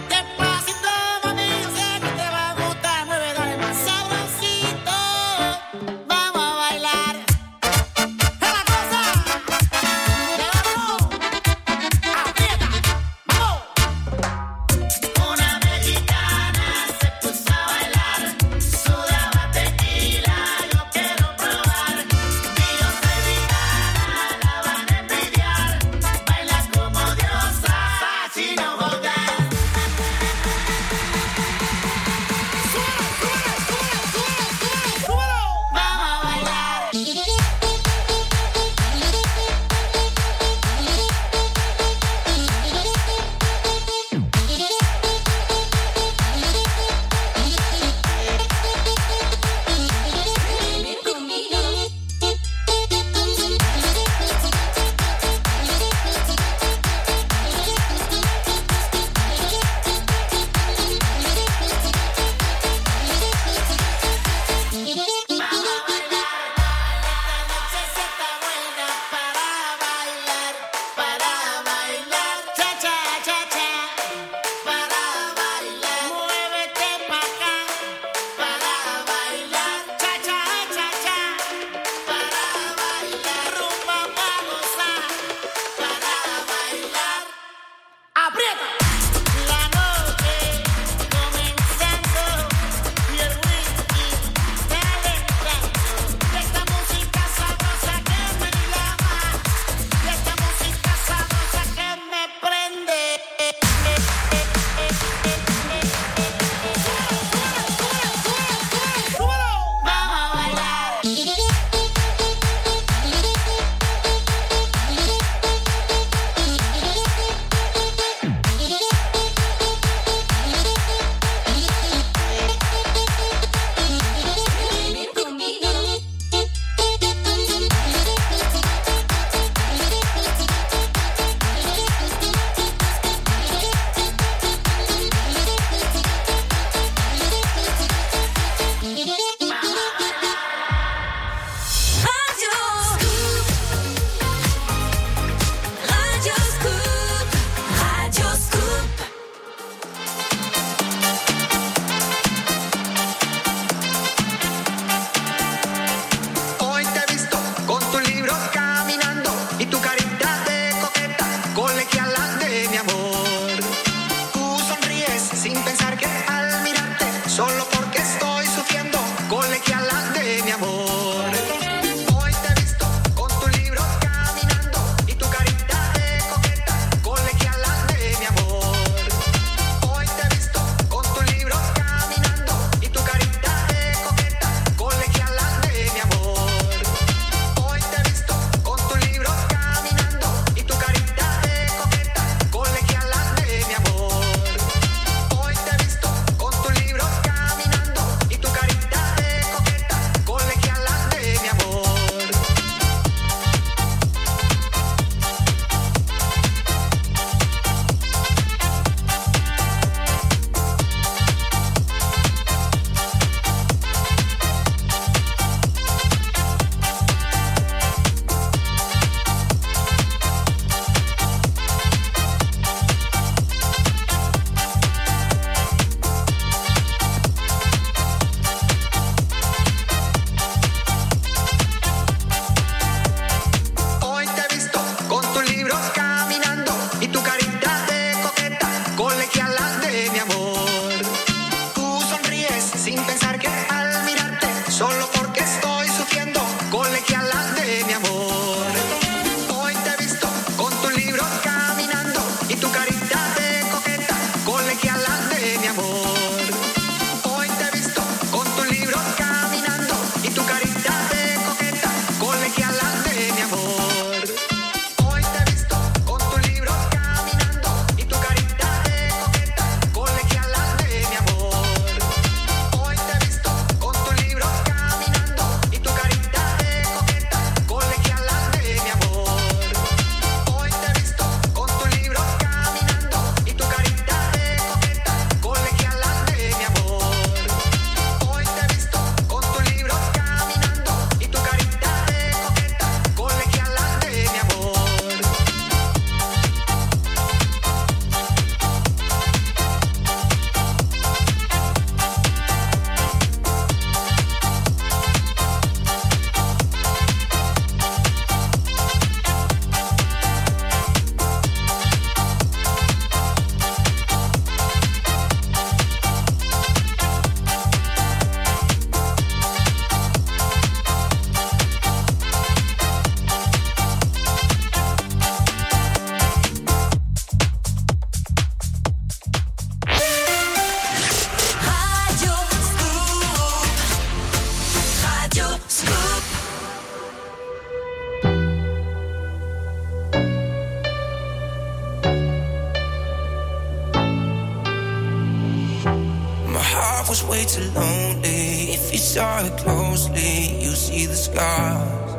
was way too lonely. If you saw it closely, you see the scars.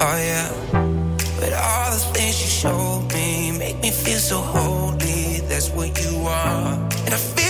Oh yeah. But all the things you showed me make me feel so holy. That's what you are, and I feel.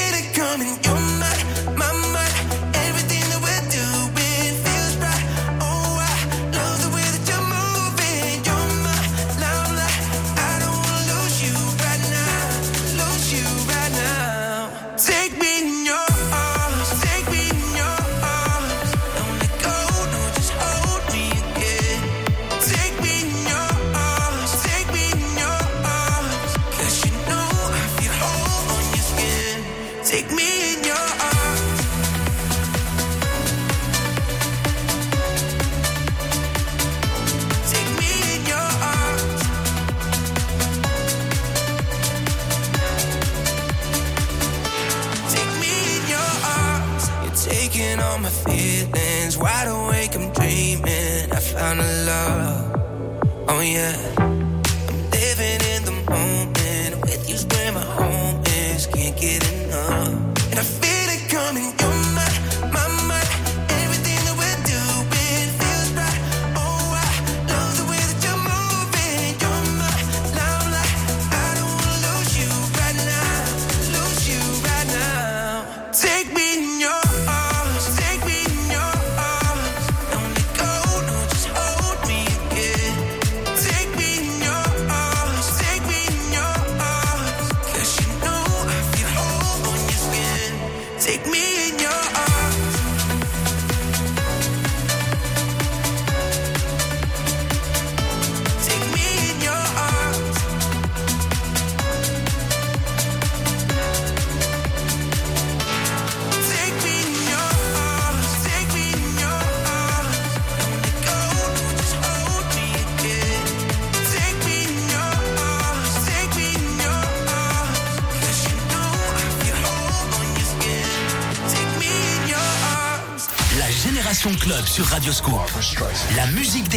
yeah.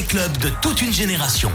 clubs de toute une génération.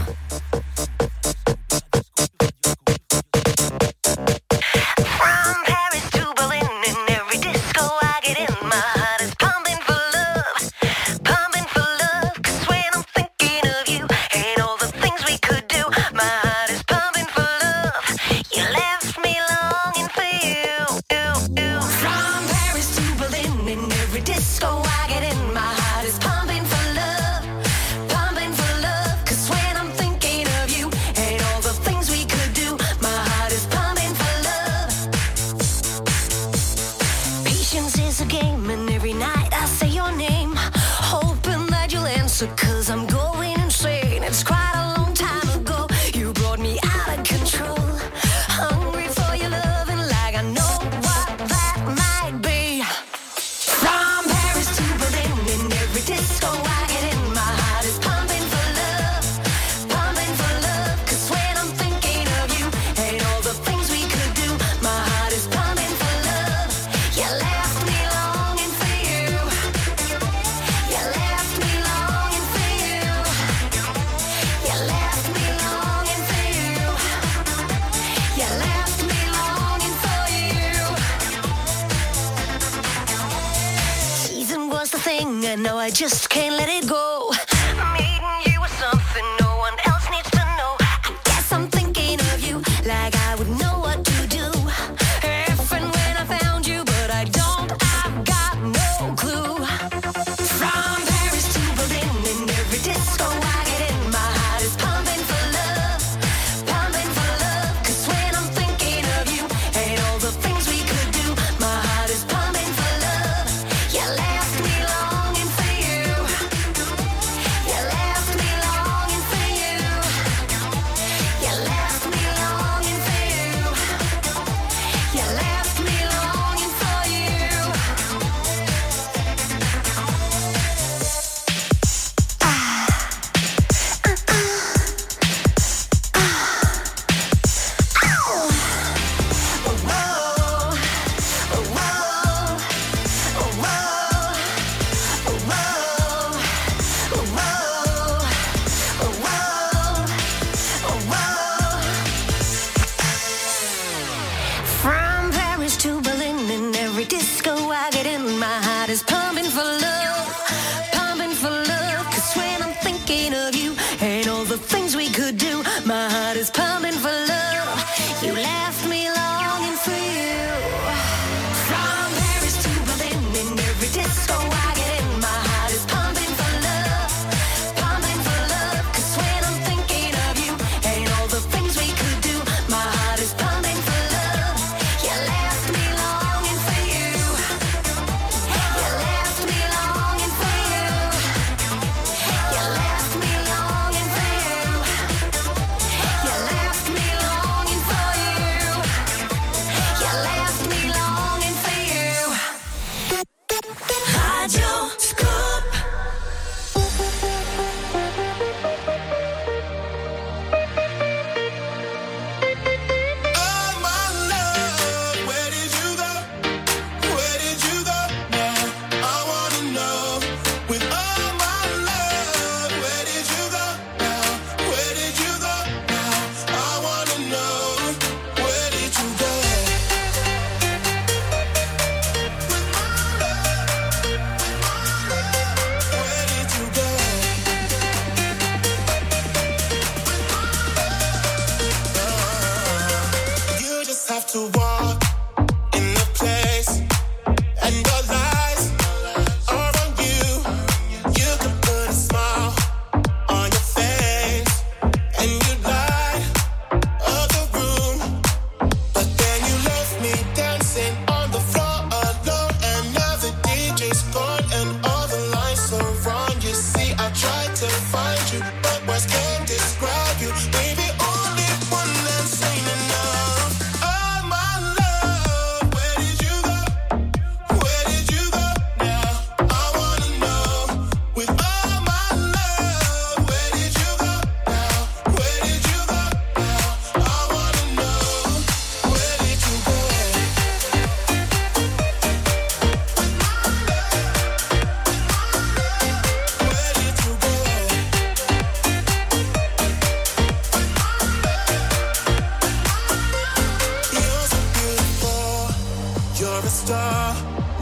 I know I just can't let it go.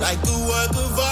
Like a work of art.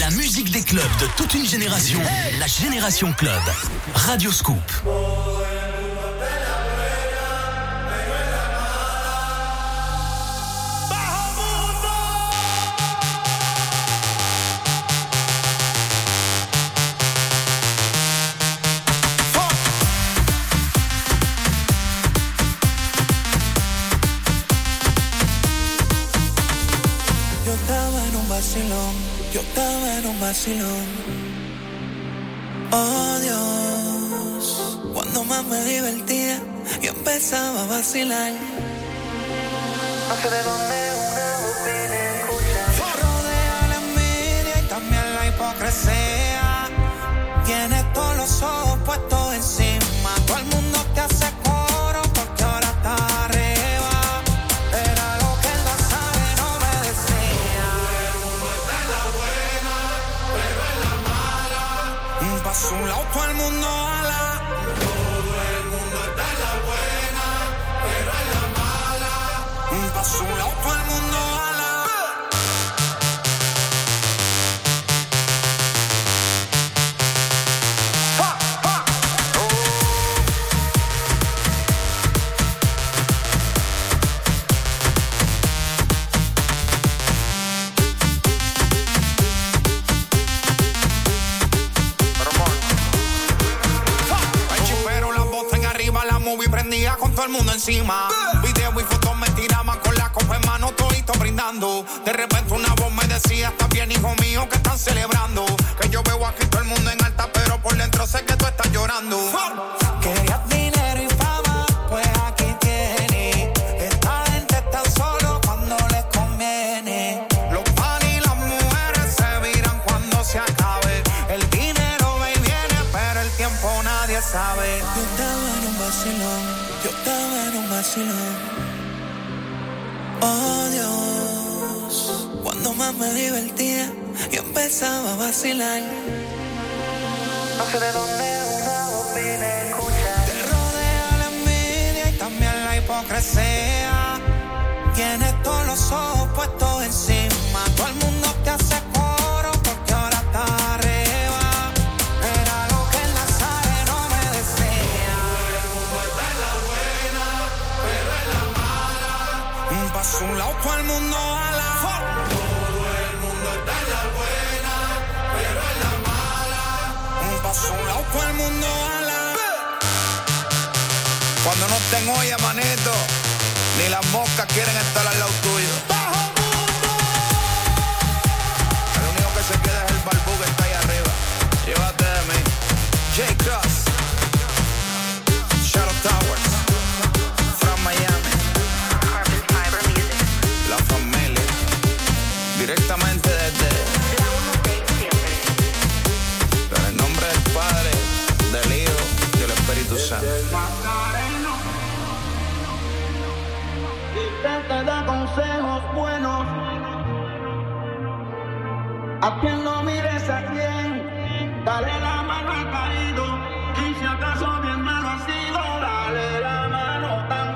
La musique des clubs de toute une génération, la Génération Club. Radio Scoop. vacilón. Oh Dios, cuando más me divertía, yo empezaba a vacilar. No sé de dónde una voz viene escuchar. Rodea la envidia y también la hipocresía. Tienes por los ojos De repente una voz me decía, está bien hijo mío que están celebrando. vacilar. No sé de dónde una voz vine a escuchar. Te rodea la envidia y también la hipocresía. know